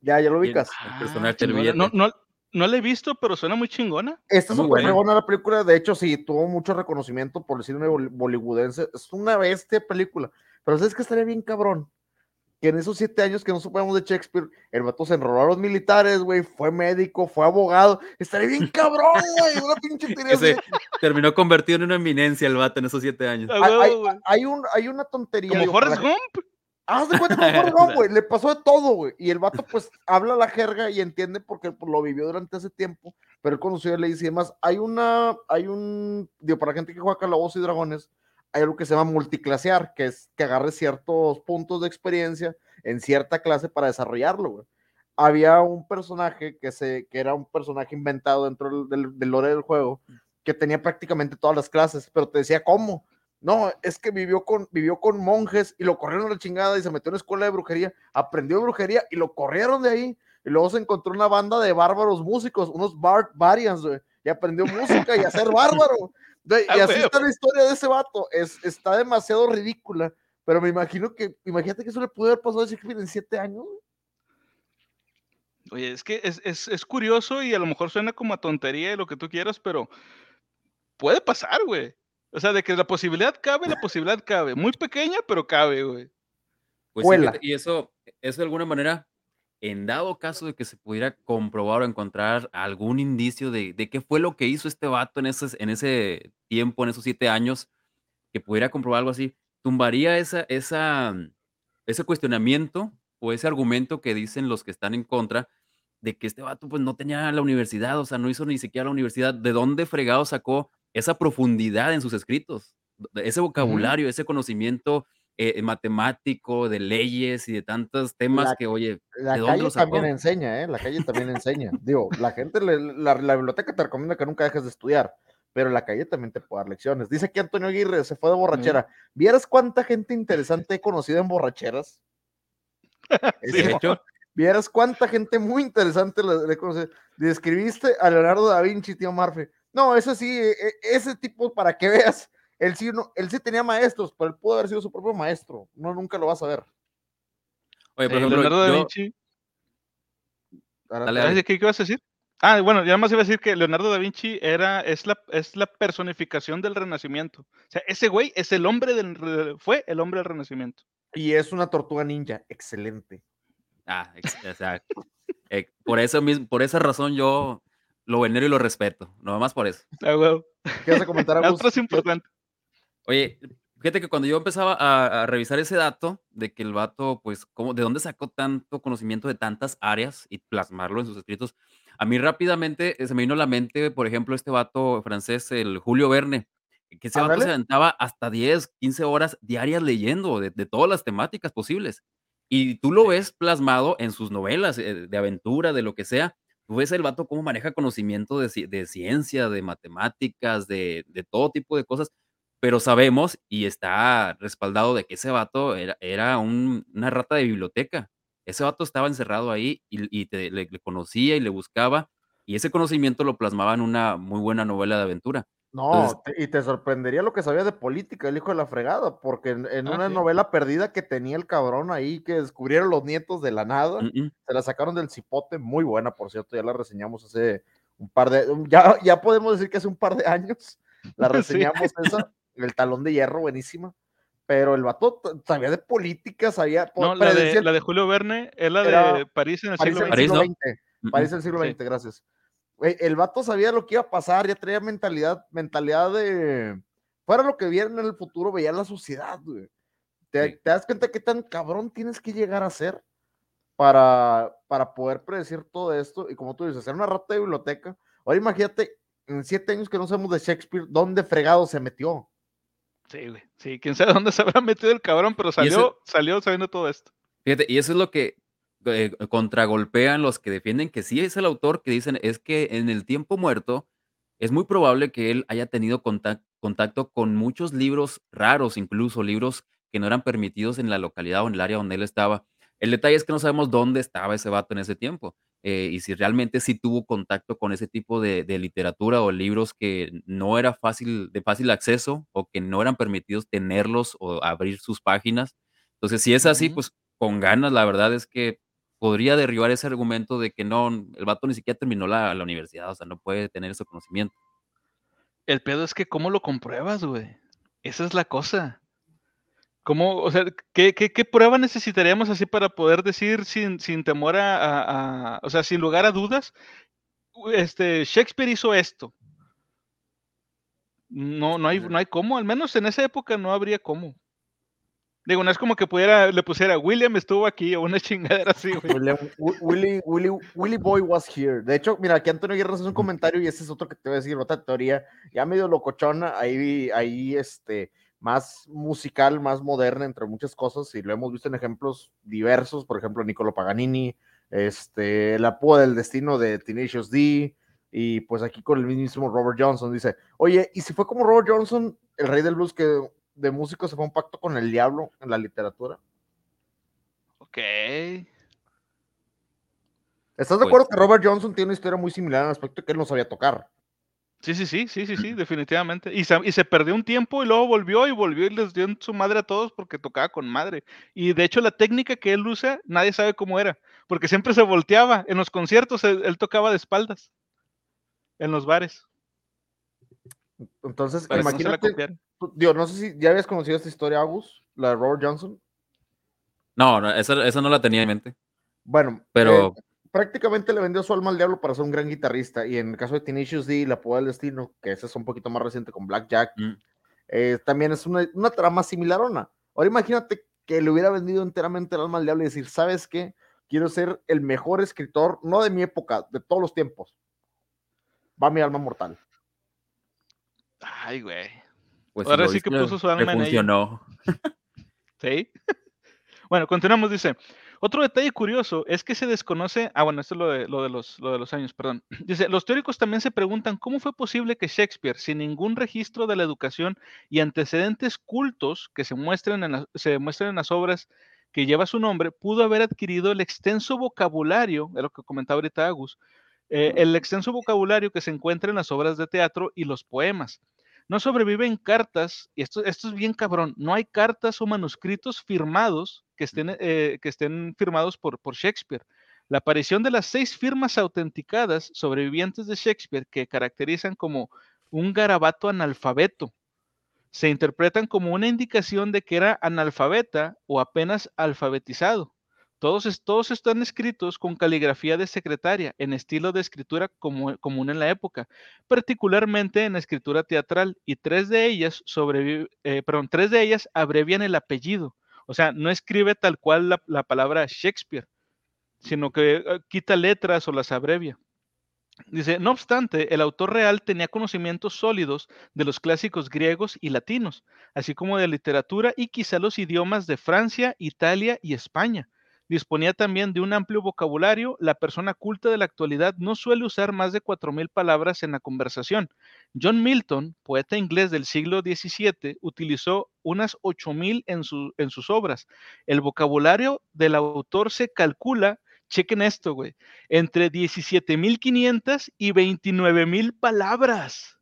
Ya, ya lo ubicas. Ah, no, no, no la he visto, pero suena muy chingona. Esta es muy buena la película. De hecho, sí, tuvo mucho reconocimiento por decir una bollywoodense. Es una bestia película. Pero ¿sabes que estaría bien cabrón? Que en esos siete años que no supimos de Shakespeare, el vato se enroló a los militares, güey, fue médico, fue abogado. Estaría bien cabrón, güey. Una pinche terminó convertido en una eminencia el vato en esos siete años. Hay, un, hay una tontería. Como Forrest Gump. Haz de cuenta que güey, le pasó de todo, güey. Y el vato, pues, habla la jerga y entiende porque pues, lo vivió durante ese tiempo, pero él conoció le dice y demás. Hay una, hay un, digo, para la gente que juega Calabozos y Dragones, hay algo que se llama multiclasear, que es que agarre ciertos puntos de experiencia en cierta clase para desarrollarlo, güey. Había un personaje que, se, que era un personaje inventado dentro del, del lore del juego, que tenía prácticamente todas las clases, pero te decía cómo no, es que vivió con, vivió con monjes y lo corrieron a la chingada y se metió en una escuela de brujería, aprendió brujería y lo corrieron de ahí. Y luego se encontró una banda de bárbaros músicos, unos bar variants, y aprendió música y a ser bárbaro. y así está la historia de ese vato. Es, está demasiado ridícula, pero me imagino que, imagínate que eso le pudo haber pasado a Shakespeare en siete años. Oye, es que es, es, es curioso y a lo mejor suena como a tontería y lo que tú quieras, pero puede pasar, güey. O sea, de que la posibilidad cabe, la posibilidad cabe. Muy pequeña, pero cabe, güey. Pues y eso, eso de alguna manera, en dado caso de que se pudiera comprobar o encontrar algún indicio de, de qué fue lo que hizo este vato en ese, en ese tiempo, en esos siete años, que pudiera comprobar algo así, tumbaría esa, esa, ese cuestionamiento o ese argumento que dicen los que están en contra de que este vato pues no tenía la universidad, o sea, no hizo ni siquiera la universidad. ¿De dónde fregado sacó esa profundidad en sus escritos, ese vocabulario, ese conocimiento eh, matemático, de leyes y de tantos temas que, oye, la calle también enseña, ¿eh? La calle también enseña. Digo, la gente, la, biblioteca te recomienda que nunca dejes de estudiar, pero la calle también te puede dar lecciones. Dice que Antonio Aguirre se fue de borrachera. ¿Vieras cuánta gente interesante he conocido en borracheras? de hecho. ¿Vieras cuánta gente muy interesante le, le? Describiste a Leonardo da Vinci, tío Marfe. No, eso sí, e, e, ese tipo, para que veas, él sí, no, él sí tenía maestros, pero él pudo haber sido su propio maestro. No, nunca lo vas a ver. Oye, por ejemplo, Leonardo da Vinci. ¿Qué, ibas a decir? Ah, bueno, ya más iba a decir que Leonardo da Vinci era, es la, es la personificación del renacimiento. O sea, ese güey es el hombre del, fue el hombre del renacimiento. Y es una tortuga ninja, excelente. Ah, exacto. Eh, por eso mismo, por esa razón yo lo venero y lo respeto, no más por eso. Ah, wow. ¿Qué vas a comentar? Algo es importante. Oye, fíjate que cuando yo empezaba a, revisar ese dato de que el vato, pues, ¿cómo, ¿de dónde sacó tanto conocimiento de tantas áreas y plasmarlo en sus escritos? A mí rápidamente eh, se me vino a la mente, por ejemplo, este vato francés, el Julio Verne, que ese vato se aventaba hasta 10, 15 horas diarias leyendo de, de, todas las temáticas posibles. Y tú lo ves plasmado en sus novelas eh, de aventura, de lo que sea, tú ves el vato cómo maneja conocimiento de, ciencia, de matemáticas, de, todo tipo de cosas, pero sabemos y está respaldado de que ese vato era, era una rata de biblioteca. Ese vato estaba encerrado ahí y, le, conocía y le buscaba, y ese conocimiento lo plasmaba en una muy buena novela de aventura. No, y te sorprendería lo que sabía de política, el hijo de la fregada, porque en, ah, una novela perdida que tenía el cabrón ahí, que descubrieron los nietos de la nada, se la sacaron del cipote, muy buena, por cierto, ya la reseñamos hace un par de, ya, ya podemos decir que hace un par de años, la reseñamos esa, el talón de hierro, buenísima, pero el vato sabía de política, sabía... No, la de, Julio Verne es la de París en el siglo, XX. París en el siglo XX, gracias el vato sabía lo que iba a pasar, ya traía mentalidad, mentalidad de. Fuera lo que viera en el futuro, veía la sociedad, güey. ¿Te, das cuenta qué tan cabrón tienes que llegar a ser para, para poder predecir todo esto? Y como tú dices, hacer una rata de biblioteca. Ahora imagínate, en siete años que no sabemos de Shakespeare, ¿dónde fregado se metió? Sí, güey. Sí, quién sabe dónde se habrá metido el cabrón, pero salió, salió sabiendo todo esto. Fíjate, y eso es lo que eh, contragolpean los que defienden que sí es el autor, que dicen es que en el tiempo muerto es muy probable que él haya tenido contacto con muchos libros raros, incluso libros que no eran permitidos en la localidad o en el área donde él estaba. El detalle es que no sabemos dónde estaba ese vato en ese tiempo. Eh, y si realmente sí tuvo contacto con ese tipo de, literatura o libros que no era fácil, de fácil acceso o que no eran permitidos tenerlos o abrir sus páginas. Entonces, si es así, pues con ganas, la verdad es que podría derribar ese argumento de que no, el vato ni siquiera terminó la, la universidad, o sea, no puede tener ese conocimiento. El pedo es que, ¿cómo lo compruebas, güey? Esa es la cosa. ¿Cómo, o sea, qué, qué, qué, prueba necesitaríamos así para poder decir sin, sin temor a, a, o sea, sin lugar a dudas, este, Shakespeare hizo esto? No, no hay, no hay cómo, al menos en esa época no habría cómo. Digo, no es como que pudiera, le pusiera William estuvo aquí o una chingadera así, güey. Willy, Willy, Willy, Boy was here. De hecho, mira, aquí Antonio Guerra hace un comentario y ese es otro que te voy a decir, otra teoría, ya medio locochona, ahí, ahí, este, más musical, más moderna, entre muchas cosas, y lo hemos visto en ejemplos diversos, por ejemplo, Niccolo Paganini, este, La Púa del Destino de Tenacious D, y pues aquí con el mismo Robert Johnson, dice, oye, ¿y si fue como Robert Johnson, el rey del blues, que de músicos se fue un pacto con el diablo en la literatura? Ok. ¿Estás de acuerdo pues que Robert Johnson tiene una historia muy similar en el aspecto de que él no sabía tocar? Sí, sí, sí, sí, sí, sí, definitivamente. Y se, y se perdió un tiempo y luego volvió y volvió y les dio en su madre a todos porque tocaba con madre. Y de hecho la técnica que él usa, nadie sabe cómo era, porque siempre se volteaba. En los conciertos él, tocaba de espaldas, en los bares. Entonces, imagínate, Dios, no sé si ya habías conocido esta historia, Agus, la de Robert Johnson. No, no esa, no la tenía en mente. Bueno, pero... Eh, prácticamente le vendió su alma al diablo para ser un gran guitarrista. Y en el caso de Tenacious D, La Puda del Destino, que ese es un poquito más reciente con Black Jack, mm. eh, también es una, una trama similar. Ahora imagínate que le hubiera vendido enteramente el alma al diablo y decir, ¿sabes qué? Quiero ser el mejor escritor, no de mi época, de todos los tiempos. Va mi alma mortal. Ay, güey. Pues Ahora sí que puso su alma en funcionó. ¿Sí? bueno, continuamos, dice. Otro detalle curioso es que se desconoce, ah bueno, esto es lo de, lo de, los, lo de los años, perdón. Dice, los teóricos también se preguntan cómo fue posible que Shakespeare, sin ningún registro de la educación y antecedentes cultos que se muestren en, se muestren en las obras que lleva su nombre, pudo haber adquirido el extenso vocabulario, es lo que comentaba ahorita Agus, eh, el extenso vocabulario que se encuentra en las obras de teatro y los poemas. No sobreviven cartas, y esto, esto es bien cabrón, no hay cartas o manuscritos firmados que estén, eh, que estén firmados por, por Shakespeare. La aparición de las seis firmas autenticadas sobrevivientes de Shakespeare que caracterizan como un garabato analfabeto se interpretan como una indicación de que era analfabeta o apenas alfabetizado. Todos, están escritos con caligrafía de secretaria, en estilo de escritura común en la época, particularmente en la escritura teatral, y tres de ellas, eh, tres de ellas abrevian el apellido. O sea, no escribe tal cual la, la palabra Shakespeare, sino que eh, quita letras o las abrevia. Dice, no obstante, el autor real tenía conocimientos sólidos de los clásicos griegos y latinos, así como de literatura y quizá los idiomas de Francia, Italia y España. Disponía también de un amplio vocabulario. La persona culta de la actualidad no suele usar más de 4.000 palabras en la conversación. John Milton, poeta inglés del siglo XVII, utilizó unas 8.000 en, en sus obras. El vocabulario del autor se calcula, chequen esto, güey, entre 17.500 y 29.000 palabras.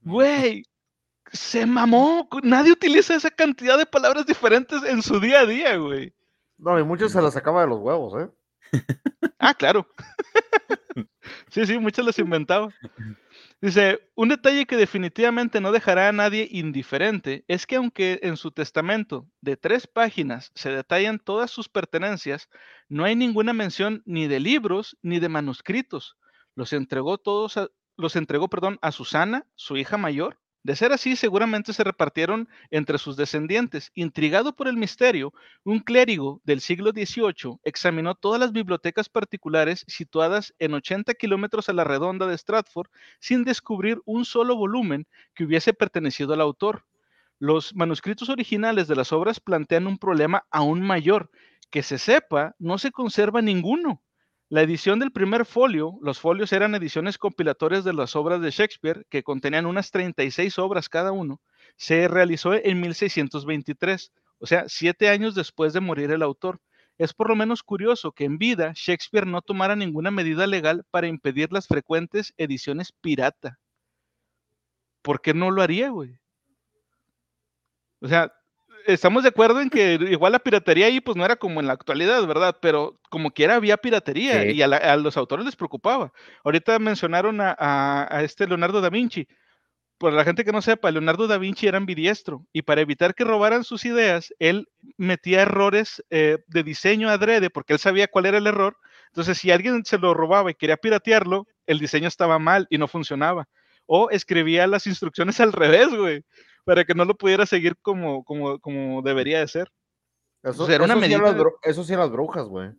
Güey, se mamó. Nadie utiliza esa cantidad de palabras diferentes en su día a día, güey. No, y muchos se las sacaba de los huevos, ¿eh? ah, claro. sí, sí, muchos las inventaba. Dice, un detalle que definitivamente no dejará a nadie indiferente es que aunque en su testamento de tres páginas se detallan todas sus pertenencias, no hay ninguna mención ni de libros ni de manuscritos. Los entregó todos, los entregó, perdón, a Susana, su hija mayor, de ser así, seguramente se repartieron entre sus descendientes. Intrigado por el misterio, un clérigo del siglo XVIII examinó todas las bibliotecas particulares situadas en 80 kilómetros a la redonda de Stratford sin descubrir un solo volumen que hubiese pertenecido al autor. Los manuscritos originales de las obras plantean un problema aún mayor. Que se sepa, no se conserva ninguno. La edición del primer folio, los folios eran ediciones compilatorias de las obras de Shakespeare, que contenían unas 36 obras cada uno, se realizó en 1623, o sea, siete años después de morir el autor. Es por lo menos curioso que en vida Shakespeare no tomara ninguna medida legal para impedir las frecuentes ediciones pirata. ¿Por qué no lo haría, güey? O sea, estamos de acuerdo en que igual la piratería ahí pues no era como en la actualidad, ¿verdad? Pero como quiera había piratería y a, los autores les preocupaba. Ahorita mencionaron a, este Leonardo da Vinci. Por la gente que no sepa, Leonardo da Vinci era ambidiestro y para evitar que robaran sus ideas, él metía errores eh, de diseño adrede porque él sabía cuál era el error. Entonces, si alguien se lo robaba y quería piratearlo, el diseño estaba mal y no funcionaba. O escribía las instrucciones al revés, güey para que no lo pudiera seguir como, como, como debería de ser. Eso, era una medida... eso sí las brujas, güey.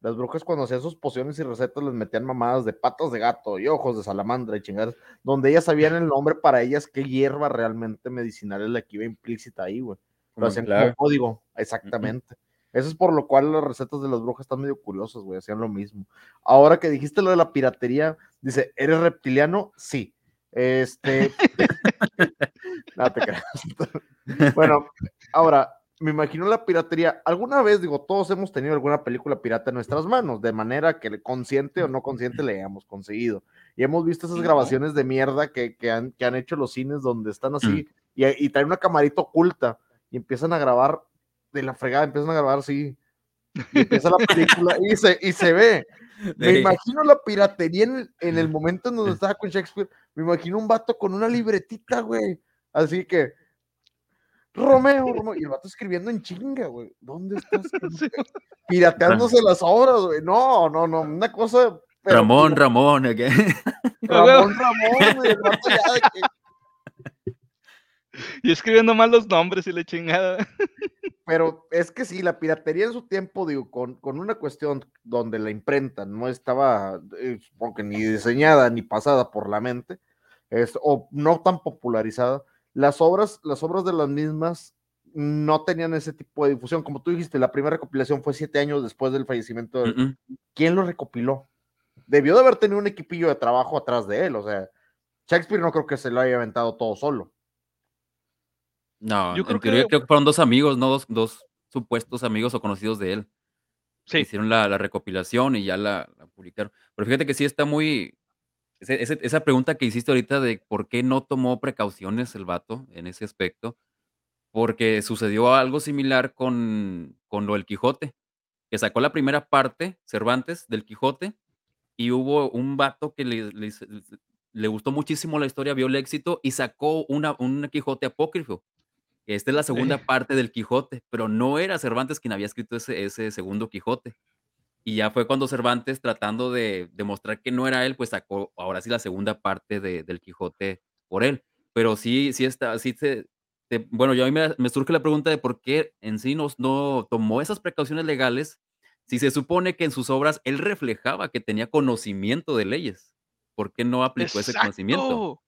Las brujas cuando hacían sus pociones y recetas les metían mamadas de patas de gato y ojos de salamandra y chingadas, donde ellas sabían el nombre para ellas qué hierba realmente medicinal es la que iba implícita ahí, güey. Lo hacían como código, exactamente. Eso es por lo cual las recetas de las brujas están medio curiosas, güey, hacían lo mismo. Ahora que dijiste lo de la piratería, dice, ¿eres reptiliano? Sí. Este. no te creas. bueno, ahora, me imagino la piratería. Alguna vez, digo, todos hemos tenido alguna película pirata en nuestras manos, de manera que consciente o no consciente le hayamos conseguido. Y hemos visto esas grabaciones de mierda que, han, que han hecho los cines donde están así mm. y, y traen una camarita oculta y empiezan a grabar de la fregada, empiezan a grabar así. Y empieza la película y se, y se ve. Me imagino la piratería en, en, el momento en donde estaba con Shakespeare. Me imagino un vato con una libretita, güey. Así que, Romeo, Romeo. Y el vato escribiendo en chinga, güey. ¿Dónde estás? Pirateándose las obras, güey. No, no, no. Una cosa. Ramón, Ramón, ¿qué? Ramón, Ramón, güey. El vato ya de que y escribiendo mal los nombres y la chingada. Pero es que sí, la piratería en su tiempo, digo, con, con una cuestión donde la imprenta no estaba, eh, ni diseñada ni pasada por la mente, es, o no tan popularizada, las obras, las obras de las mismas no tenían ese tipo de difusión. Como tú dijiste, la primera recopilación fue siete años después del fallecimiento. De... ¿Quién lo recopiló? Debió de haber tenido un equipillo de trabajo atrás de él, o sea, Shakespeare no creo que se lo haya aventado todo solo. No, yo creo, que... creo que fueron dos amigos, ¿no? Dos, supuestos amigos o conocidos de él. Sí. Hicieron la, recopilación y ya la, publicaron. Pero fíjate que sí está muy. esa pregunta que hiciste ahorita de por qué no tomó precauciones el vato en ese aspecto, porque sucedió algo similar con, con lo del Quijote, que sacó la primera parte, Cervantes, del Quijote, y hubo un vato que le, le, gustó muchísimo la historia, vio el éxito y sacó una, un Quijote apócrifo esta es la segunda parte del Quijote, pero no era Cervantes quien había escrito ese, ese segundo Quijote. Y ya fue cuando Cervantes, tratando de demostrar que no era él, pues sacó ahora sí la segunda parte de, del Quijote por él. Pero sí, sí está, sí se, bueno, yo a mí me, surge la pregunta de por qué en sí no, no tomó esas precauciones legales si se supone que en sus obras él reflejaba que tenía conocimiento de leyes. ¿Por qué no aplicó ese conocimiento?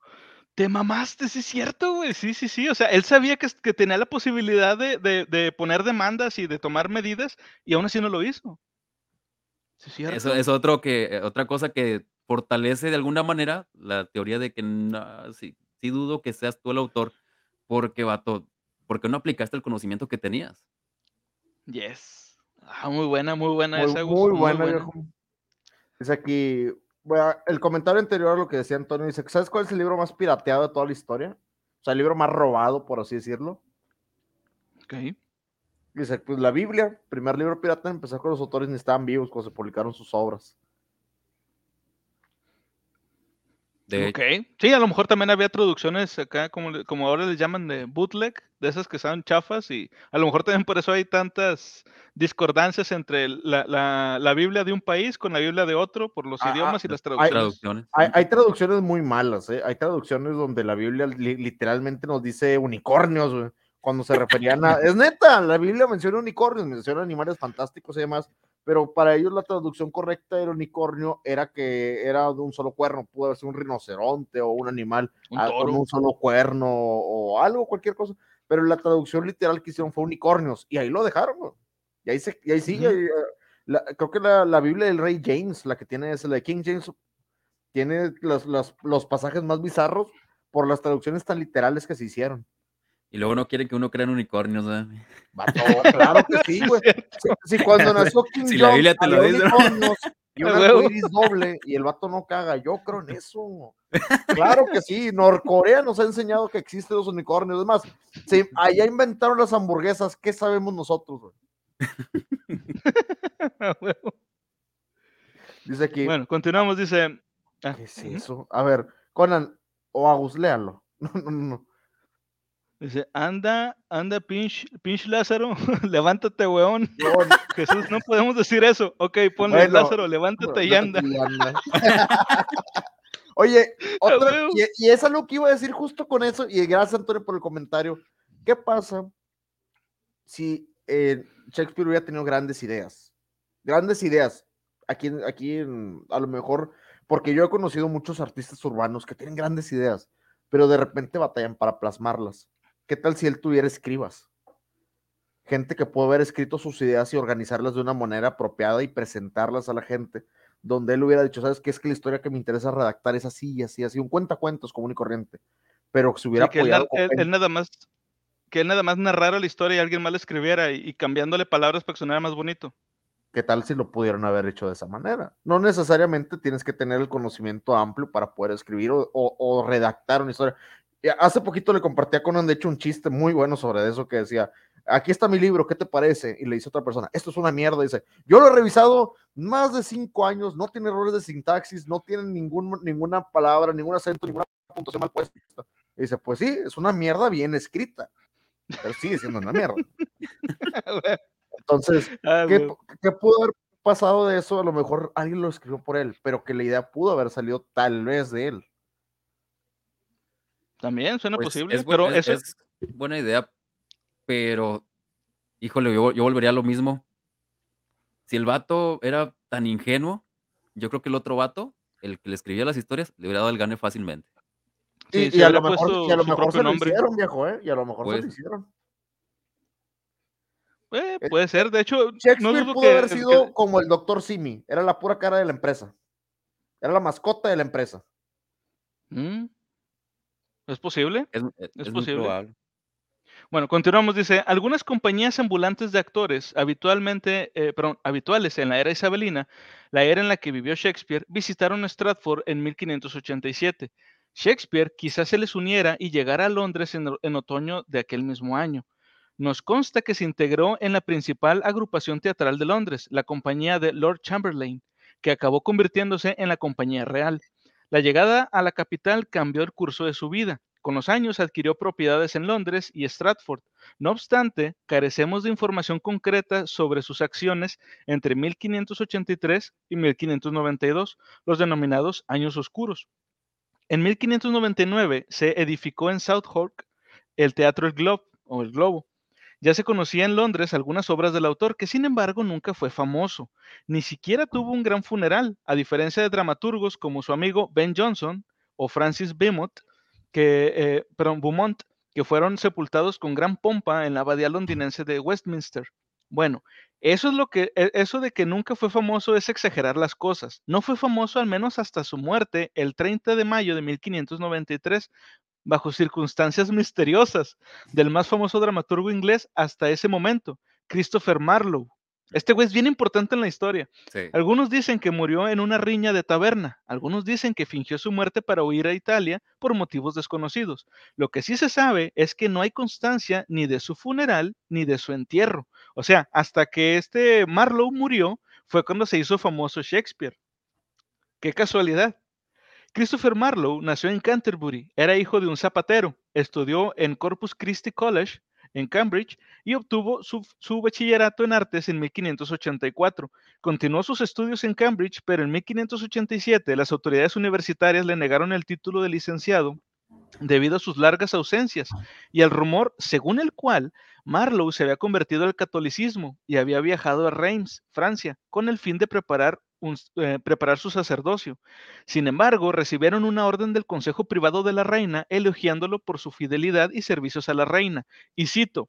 Te mamaste, sí es cierto, güey. Sí, sí, sí. O sea, él sabía que, que tenía la posibilidad de, de, poner demandas y de tomar medidas y aún así no lo hizo. Sí, es cierto. Eso es otro que, eh, otra cosa que fortalece de alguna manera la teoría de que sí, sí, dudo que seas tú el autor porque, vato, porque no aplicaste el conocimiento que tenías. Yes. Ah, muy buena, muy buena muy, esa. Muy, buena, buena. Es aquí, bueno, el comentario anterior a lo que decía Antonio dice, ¿sabes cuál es el libro más pirateado de toda la historia? O sea, el libro más robado, por así decirlo. Ok. Dice, pues la Biblia, primer libro pirata, empezó con los autores ni estaban vivos cuando se publicaron sus obras. De Ok. Sí, a lo mejor también había traducciones acá, como, como ahora les llaman de bootleg, de esas que son chafas, y a lo mejor también por eso hay tantas discordancias entre la, la- la Biblia de un país con la Biblia de otro, por los Ah, ah, idiomas y las hay- traducciones. traducciones. Hay, hay traducciones muy malas, ¿eh? Hay traducciones donde la Biblia li- literalmente nos dice unicornios, güey, Cuando se referían a. Es neta, la Biblia menciona unicornios, menciona animales fantásticos y demás, pero para ellos la traducción correcta del unicornio era que era de un solo cuerno, pudo haber sido un rinoceronte o un animal Un ah, con un solo cuerno o algo, cualquier cosa, pero la traducción literal que hicieron fue unicornios y ahí lo dejaron. Y ahí, se, y ahí sigue. La- creo que la, la Biblia del rey James, la que tiene es la de King James, tiene los, los, los pasajes más bizarros por las traducciones tan literales que se hicieron. Y luego no quieren que uno crea en unicornios, ¿verdad? Vato, claro que sí, güey. Si, si cuando nació King Si la John Biblia te lo dice, ¿no? unicornios y doble y el vato no caga, yo creo en eso. Claro que sí, Norcorea nos ha enseñado que existen los unicornios. Es más, si allá inventaron las hamburguesas, ¿qué sabemos nosotros? güey? A huevo. Dice aquí, Bueno, continuamos, dice. ah, ¿qué es eso? A ver, Conan o Agus, léalo. No, no, no. Dice, anda, anda, pinch, pinch Lázaro, levántate, weón. Jesús, no podemos decir eso. Ok, ponle Bueno, Lázaro, levántate y anda. Oye, y, y es algo que iba a decir justo con eso, y gracias Antonio por el comentario. ¿Qué pasa si eh, Shakespeare hubiera tenido grandes ideas? Grandes ideas. Aquí, aquí a lo mejor, porque yo he conocido muchos artistas urbanos que tienen grandes ideas, pero de repente batallan para plasmarlas. ¿Qué tal si él tuviera escribas? Gente que puede haber escrito sus ideas y organizarlas de una manera apropiada y presentarlas a la gente, donde él hubiera dicho, ¿sabes qué? Es que la historia que me interesa redactar es así y así, así, un cuentacuentos común y corriente, pero se hubiera Sí, que apoyado él- nada más que él nada más narrara la historia y alguien más la escribiera y, y cambiándole palabras para que sonara más bonito. ¿Qué tal si lo pudieron haber hecho de esa manera? No necesariamente tienes que tener el conocimiento amplio para poder escribir o, o- o redactar una historia. Hace poquito le compartí a Conan, de hecho, un chiste muy bueno sobre eso que decía, aquí está mi libro, ¿qué te parece? Y le dice otra persona, esto es una mierda, dice, yo lo he revisado más de cinco años, no tiene errores de sintaxis, no tiene ningún, ninguna palabra, ningún acento, ninguna puntuación mal puesta. Y dice, pues sí, es una mierda bien escrita, pero sigue siendo una mierda. Entonces, Ah, ¿Qué, güey. pu- qué pudo haber pasado de eso? A lo mejor alguien lo escribió por él, pero que la idea pudo haber salido tal vez de él. También suena Pues, posible, es, pero es- eso es buena idea, pero, híjole, yo, yo volvería a lo mismo. Si el vato era tan ingenuo, yo creo que el otro vato, el que le escribía las historias, le hubiera dado el gane fácilmente. sí, y, a lo mejor, puesto y a lo su mejor propio se lo hicieron, viejo, ¿eh? Y a lo mejor se Pues, lo hicieron. Eh, Eh, puede ser, de hecho, no Shakespeare dudo pudo que, haber que- sido como el doctor Simi, era la pura cara de la empresa. Era la mascota de la empresa. Mm, ¿Es posible? Es, es- Es es muy posible. probable. Bueno, continuamos. Dice, algunas compañías ambulantes de actores, habitualmente, eh, perdón, habituales en la era isabelina, la era en la que vivió Shakespeare, visitaron Stratford en 1587. Shakespeare quizás se les uniera y llegara a Londres en, en otoño de aquel mismo año. Nos consta que se integró en la principal agrupación teatral de Londres, la compañía de Lord Chamberlain, que acabó convirtiéndose en la compañía real. La llegada a la capital cambió el curso de su vida. Con los años adquirió propiedades en Londres y Stratford. No obstante, carecemos de información concreta sobre sus acciones entre 1583 y 1592, los denominados años oscuros. En 1599 se edificó en Southwark el Teatro El Globe o El Globo. Ya se conocía en Londres algunas obras del autor, que sin embargo nunca fue famoso. Ni siquiera tuvo un gran funeral, a diferencia de dramaturgos como su amigo Ben Jonson o Francis Beaumont, que, eh, Beaumont, que fueron sepultados con gran pompa en la abadía londinense de Westminster. Bueno, eso es lo que, e- eso de que nunca fue famoso es exagerar las cosas. No fue famoso al menos hasta su muerte el 30 de mayo de 1593, bajo circunstancias misteriosas, del más famoso dramaturgo inglés hasta ese momento, Christopher Marlowe. Este güey es bien importante en la historia. Sí. Algunos dicen que murió en una riña de taberna, algunos dicen que fingió su muerte para huir a Italia por motivos desconocidos. Lo que sí se sabe es que no hay constancia ni de su funeral ni de su entierro. O sea, hasta que este Marlowe murió fue cuando se hizo famoso Shakespeare. Qué casualidad. Christopher Marlowe nació en Canterbury, era hijo de un zapatero, estudió en Corpus Christi College en Cambridge y obtuvo su, bachillerato en artes en 1584. Continuó sus estudios en Cambridge, pero en 1587 las autoridades universitarias le negaron el título de licenciado debido a sus largas ausencias y al rumor según el cual Marlowe se había convertido al catolicismo y había viajado a Reims, Francia, con el fin de preparar, un, eh, preparar su sacerdocio. Sin embargo, recibieron una orden del Consejo Privado de la Reina elogiándolo por su fidelidad y servicios a la Reina. Y cito,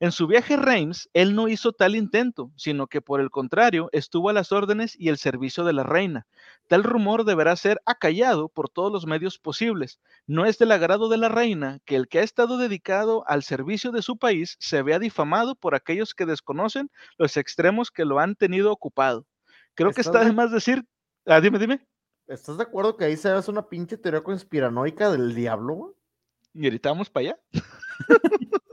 en su viaje a Reims, él no hizo tal intento, sino que por el contrario estuvo a las órdenes y el servicio de la reina. Tal rumor deberá ser acallado por todos los medios posibles. No es del agrado de la reina que el que ha estado dedicado al servicio de su país se vea difamado por aquellos que desconocen los extremos que lo han tenido ocupado. Creo que está de más decir. Ah, dime, dime. ¿Estás de acuerdo que ahí se hace una pinche teoría conspiranoica del diablo? Y ahorita vamos para allá.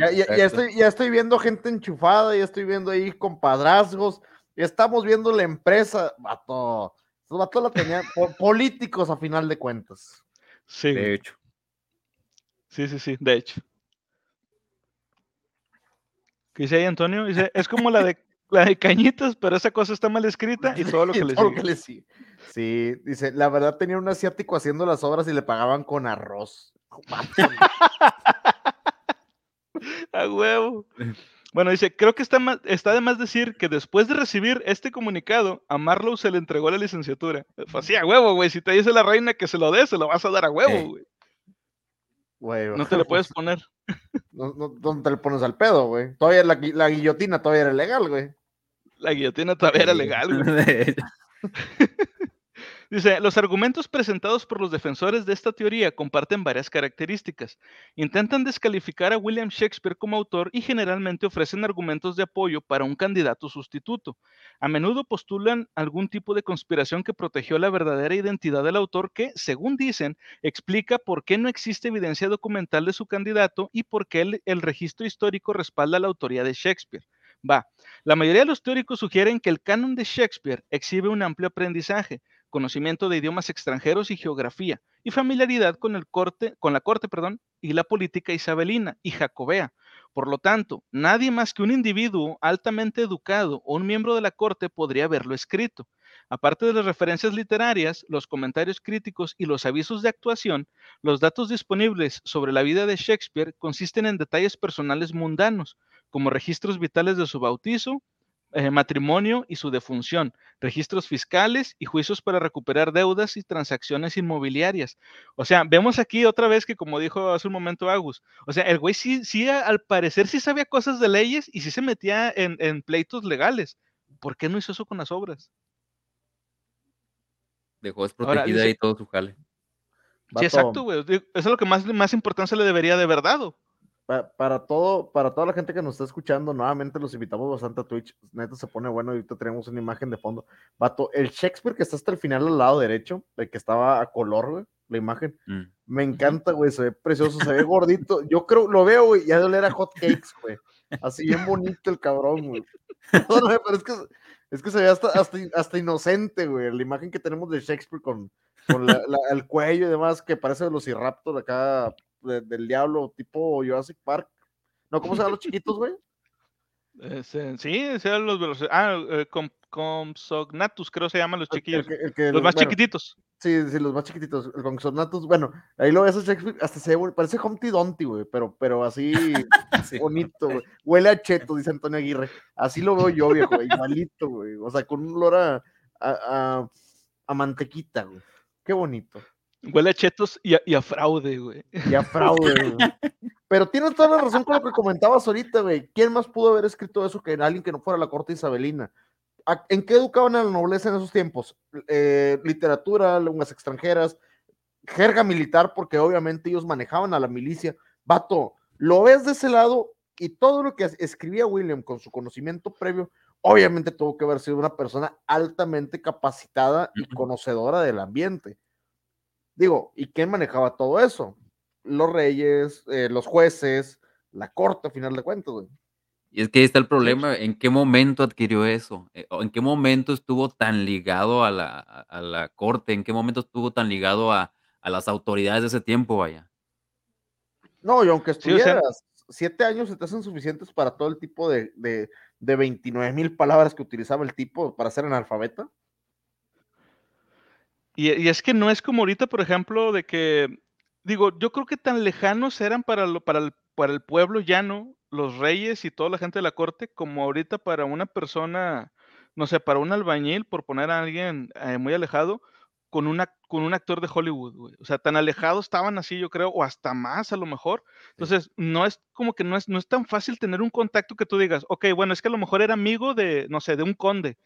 Ya, ya, ya, estoy, ya estoy viendo gente enchufada, ya estoy viendo ahí compadrazgos, ya estamos viendo la empresa, vato. Estos vatos la tenían políticos a final de cuentas. Sí. De hecho. Sí, sí, sí, de hecho. ¿Qué dice ahí Antonio? Dice, es como la de la de cañitas, pero esa cosa está mal escrita y todo lo que, le, todo sigue. Lo que le sigue. Sí, dice, la verdad tenía un asiático haciendo las obras y le pagaban con arroz. A huevo. Bueno, dice, creo que está, más, está de más decir que después de recibir este comunicado, a Marlowe se le entregó la licenciatura. Fue así, a huevo, güey. Si te dice la reina que se lo dé, se lo vas a dar a huevo, güey. Güey, No te lo puedes poner. No, no, ¿Dónde te le pones al pedo, güey? Todavía la, la guillotina todavía era legal, güey. La guillotina todavía era legal, güey. Dice, los argumentos presentados por los defensores de esta teoría comparten varias características. Intentan descalificar a William Shakespeare como autor y generalmente ofrecen argumentos de apoyo para un candidato sustituto. A menudo postulan algún tipo de conspiración que protegió la verdadera identidad del autor que, según dicen, explica por qué no existe evidencia documental de su candidato y por qué el, registro histórico respalda la autoría de Shakespeare. Va, la mayoría de los teóricos sugieren que el canon de Shakespeare exhibe un amplio aprendizaje, conocimiento de idiomas extranjeros y geografía, y familiaridad con, el corte, con la corte perdón, y la política isabelina y jacobea. Por lo tanto, nadie más que un individuo altamente educado o un miembro de la corte podría haberlo escrito. Aparte de las referencias literarias, los comentarios críticos y los avisos de actuación, los datos disponibles sobre la vida de Shakespeare consisten en detalles personales mundanos, como registros vitales de su bautizo, eh, matrimonio y su defunción, registros fiscales y juicios para recuperar deudas y transacciones inmobiliarias. O sea, vemos aquí otra vez que como dijo hace un momento Agus, o sea, el güey sí, sí al parecer sí sabía cosas de leyes y sí se metía en, en pleitos legales. ¿Por qué no hizo eso con las obras? Dejó desprotegida ahí todo su jale. Sí, exacto, güey. Eso es lo que más, más importancia le debería de haber dado. Pa- para todo, para toda la gente que nos está escuchando, nuevamente los invitamos bastante a Twitch. Neta se pone bueno, ahorita tenemos una imagen de fondo. Vato, el Shakespeare que está hasta el final al lado derecho, el que estaba a color, güey, la imagen. Mm. Me encanta, güey, se ve precioso, se ve gordito. Yo creo, lo veo, güey, ya de oler a hot cakes, güey. Así bien bonito el cabrón, güey. Pero es que, es que se ve hasta, hasta, hasta inocente, güey. La imagen que tenemos de Shakespeare con, con la- la- el cuello y demás, que parece Velociraptor acá de- del diablo, tipo Jurassic Park. No, ¿cómo se llaman los chiquitos, güey? Sí, sean los veloci- Ah, eh, com- Compsognathus, creo se llaman los chiquillos. el Los más bueno, chiquititos. Sí, sí, los más chiquititos, el Compsognathus. Bueno, ahí lo ves a Shakespeare, hasta se parece Humpty Dumpty, güey, pero, pero así Sí. bonito, güey. Huele a cheto, dice Antonio Aguirre. Así lo veo yo, viejo, güey, igualito, güey. O sea, con un olor a, a, a- a mantequita, güey. Qué bonito. Huele a chetos y a, y a fraude, güey. Y a fraude, güey. Pero tienes toda la razón con lo que comentabas ahorita, güey. ¿Quién más pudo haber escrito eso que alguien que no fuera la corte isabelina? ¿A- ¿En qué educaban a la nobleza en esos tiempos? Eh, literatura, lenguas extranjeras, jerga militar, porque obviamente ellos manejaban a la milicia. Vato, lo ves de ese lado y todo lo que es- escribía William con su conocimiento previo, obviamente tuvo que haber sido una persona altamente capacitada y conocedora del ambiente. Digo, ¿y quién manejaba todo eso? Los reyes, eh, los jueces, la corte, a final de cuentas, güey. Y es que ahí está el problema, ¿en qué momento adquirió eso? Eh, o ¿en qué momento estuvo tan ligado a la a a la corte? ¿En qué momento estuvo tan ligado a a las autoridades de ese tiempo, vaya? No, y aunque Sí, o sea estuvieras 7 años se te hacen suficientes para todo el tipo de de de 29,000 palabras que utilizaba el tipo para ser analfabeta. Y y es que no es como ahorita, por ejemplo, de que digo, yo creo que tan lejanos eran para lo para el para el pueblo llano, los reyes y toda la gente de la corte, como ahorita para una persona, no sé, para un albañil, por poner a alguien, eh, muy alejado, con un ac con un actor de Hollywood, güey. O sea, tan alejados estaban así, yo creo, o hasta más, a lo mejor. Sí. Entonces, no es como que no es no es tan fácil tener un contacto que tú digas: "Okey, bueno, es que a lo mejor era amigo de, no sé, de un conde".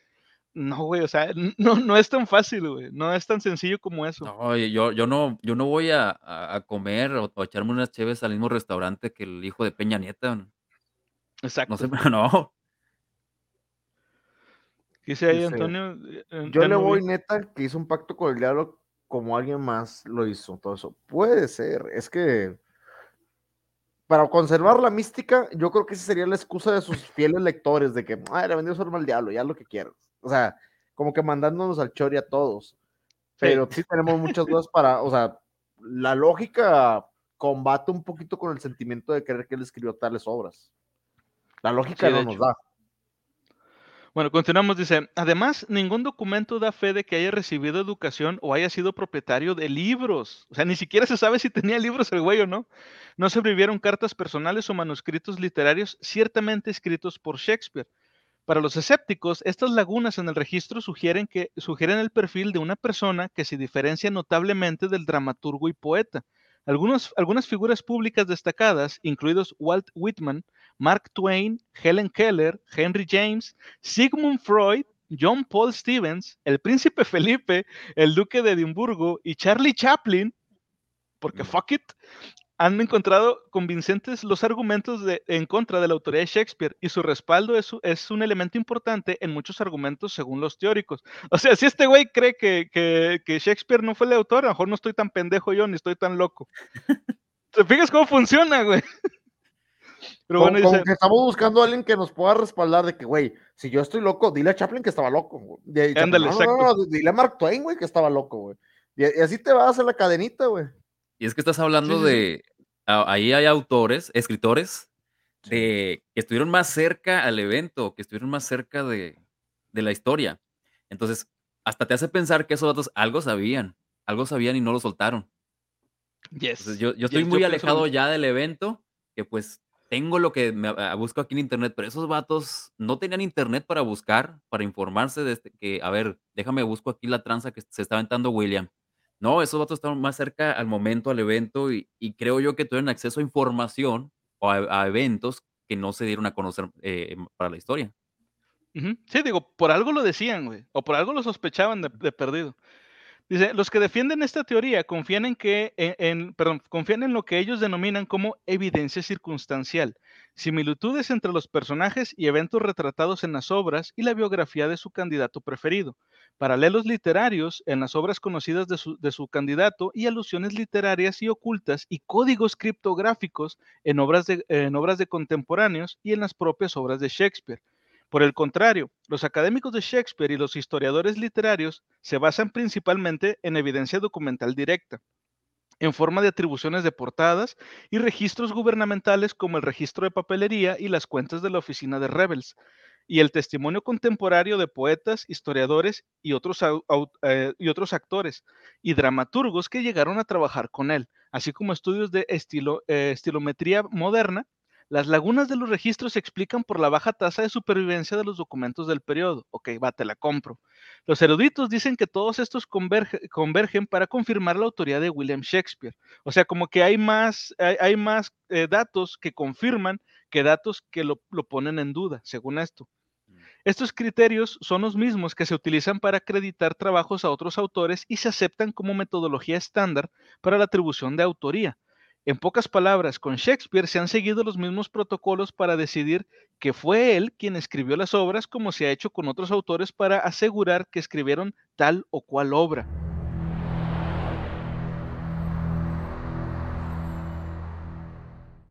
No, güey, o sea, no no es tan fácil, güey, no es tan sencillo como eso. No, yo yo no yo no voy a a a comer o o a echarme unas cheves al mismo restaurante que el hijo de Peña Nieto. No se Exacto. me no. Dice ahí Dice, Antonio, eh, eh, yo ya le no voy vi. neta que hizo un pacto con el diablo como alguien más lo hizo, todo eso. Puede ser, es que para conservar la mística, yo creo que esa sería la excusa de sus fieles lectores de que, ah, le vendió su alma al diablo, ya lo que quieras. O sea, como que mandándonos al chori a todos. Pero sí tenemos muchas dudas para, o sea, la lógica combate un poquito con el sentimiento de creer que él escribió tales obras. La lógica Sí, no nos hecho. da. Bueno, continuamos, dice, además, ningún documento da fe de que haya recibido educación o haya sido propietario de libros. O sea, ni siquiera se sabe si tenía libros el güey o no. No sobrevivieron cartas personales o manuscritos literarios ciertamente escritos por Shakespeare. Para los escépticos, estas lagunas en el registro sugieren que sugieren el perfil de una persona que se diferencia notablemente del dramaturgo y poeta. Algunos, algunas figuras públicas destacadas, incluidos Walt Whitman, Mark Twain, Helen Keller, Henry James, Sigmund Freud, John Paul Stevens, el príncipe Felipe, el duque de Edimburgo y Charlie Chaplin, porque Mm. fuck it, han encontrado convincentes los argumentos de, en contra de la autoría de Shakespeare y su respaldo es, un elemento importante en muchos argumentos según los teóricos. O sea, si este güey cree que, que- que Shakespeare no fue el autor, a lo mejor no estoy tan pendejo yo ni estoy tan loco. ¿Te fijas cómo funciona, güey? Pero Como, bueno, como dice, que estamos buscando a alguien que nos pueda respaldar de que, güey, si yo estoy loco, dile a Chaplin que estaba loco. güey. Ándale, no, no, no, dile a Mark Twain, güey, que estaba loco, güey. Y, y así te vas a hacer la cadenita, güey. Y es que estás hablando sí, de ahí hay autores, escritores de que estuvieron más cerca al evento, que estuvieron más cerca de de la historia. Entonces, hasta te hace pensar que esos datos algo sabían, algo sabían y no lo soltaron. Entonces, Yes, yo yo estoy yes, muy yo alejado ya del evento, que, pues, tengo lo que me ah, busco aquí en Internet, pero esos vatos no tenían Internet para buscar, para informarse de este que, a ver, déjame busco aquí la tranza que se está aventando William. No, esos vatos estaban más cerca al momento, al evento, y creo yo que tuvieron acceso a información o a eventos que no se dieron a conocer, eh, para la historia. Sí, digo, por algo lo decían, güey, o por algo lo sospechaban de, perdido. Dice, los que defienden esta teoría confían en que, en- perdón, confían en lo que ellos denominan como evidencia circunstancial, similitudes entre los personajes y eventos retratados en las obras y la biografía de su candidato preferido, paralelos literarios en las obras conocidas de su, candidato y alusiones literarias y ocultas y códigos criptográficos en obras en obras de contemporáneos y en las propias obras de Shakespeare. Por el contrario, los académicos de Shakespeare y los historiadores literarios se basan principalmente en evidencia documental directa, en forma de atribuciones de portadas y registros gubernamentales como el registro de papelería y las cuentas de la oficina de Rebels, y el testimonio contemporáneo de poetas, historiadores y otros, eh, y otros actores y dramaturgos que llegaron a trabajar con él, así como estudios de estilo, eh, estilometría moderna las lagunas de los registros se explican por la baja tasa de supervivencia de los documentos del periodo. Ok, va, te la compro. Los eruditos dicen que todos estos converge- convergen para confirmar la autoría de William Shakespeare. O sea, como que hay más, hay, hay más eh, datos que confirman que datos que lo, lo ponen en duda, según esto. Mm. Estos criterios son los mismos que se utilizan para acreditar trabajos a otros autores y se aceptan como metodología estándar para la atribución de autoría. En pocas palabras, con Shakespeare se han seguido los mismos protocolos para decidir que fue él quien escribió las obras como se ha hecho con otros autores para asegurar que escribieron tal o cual obra.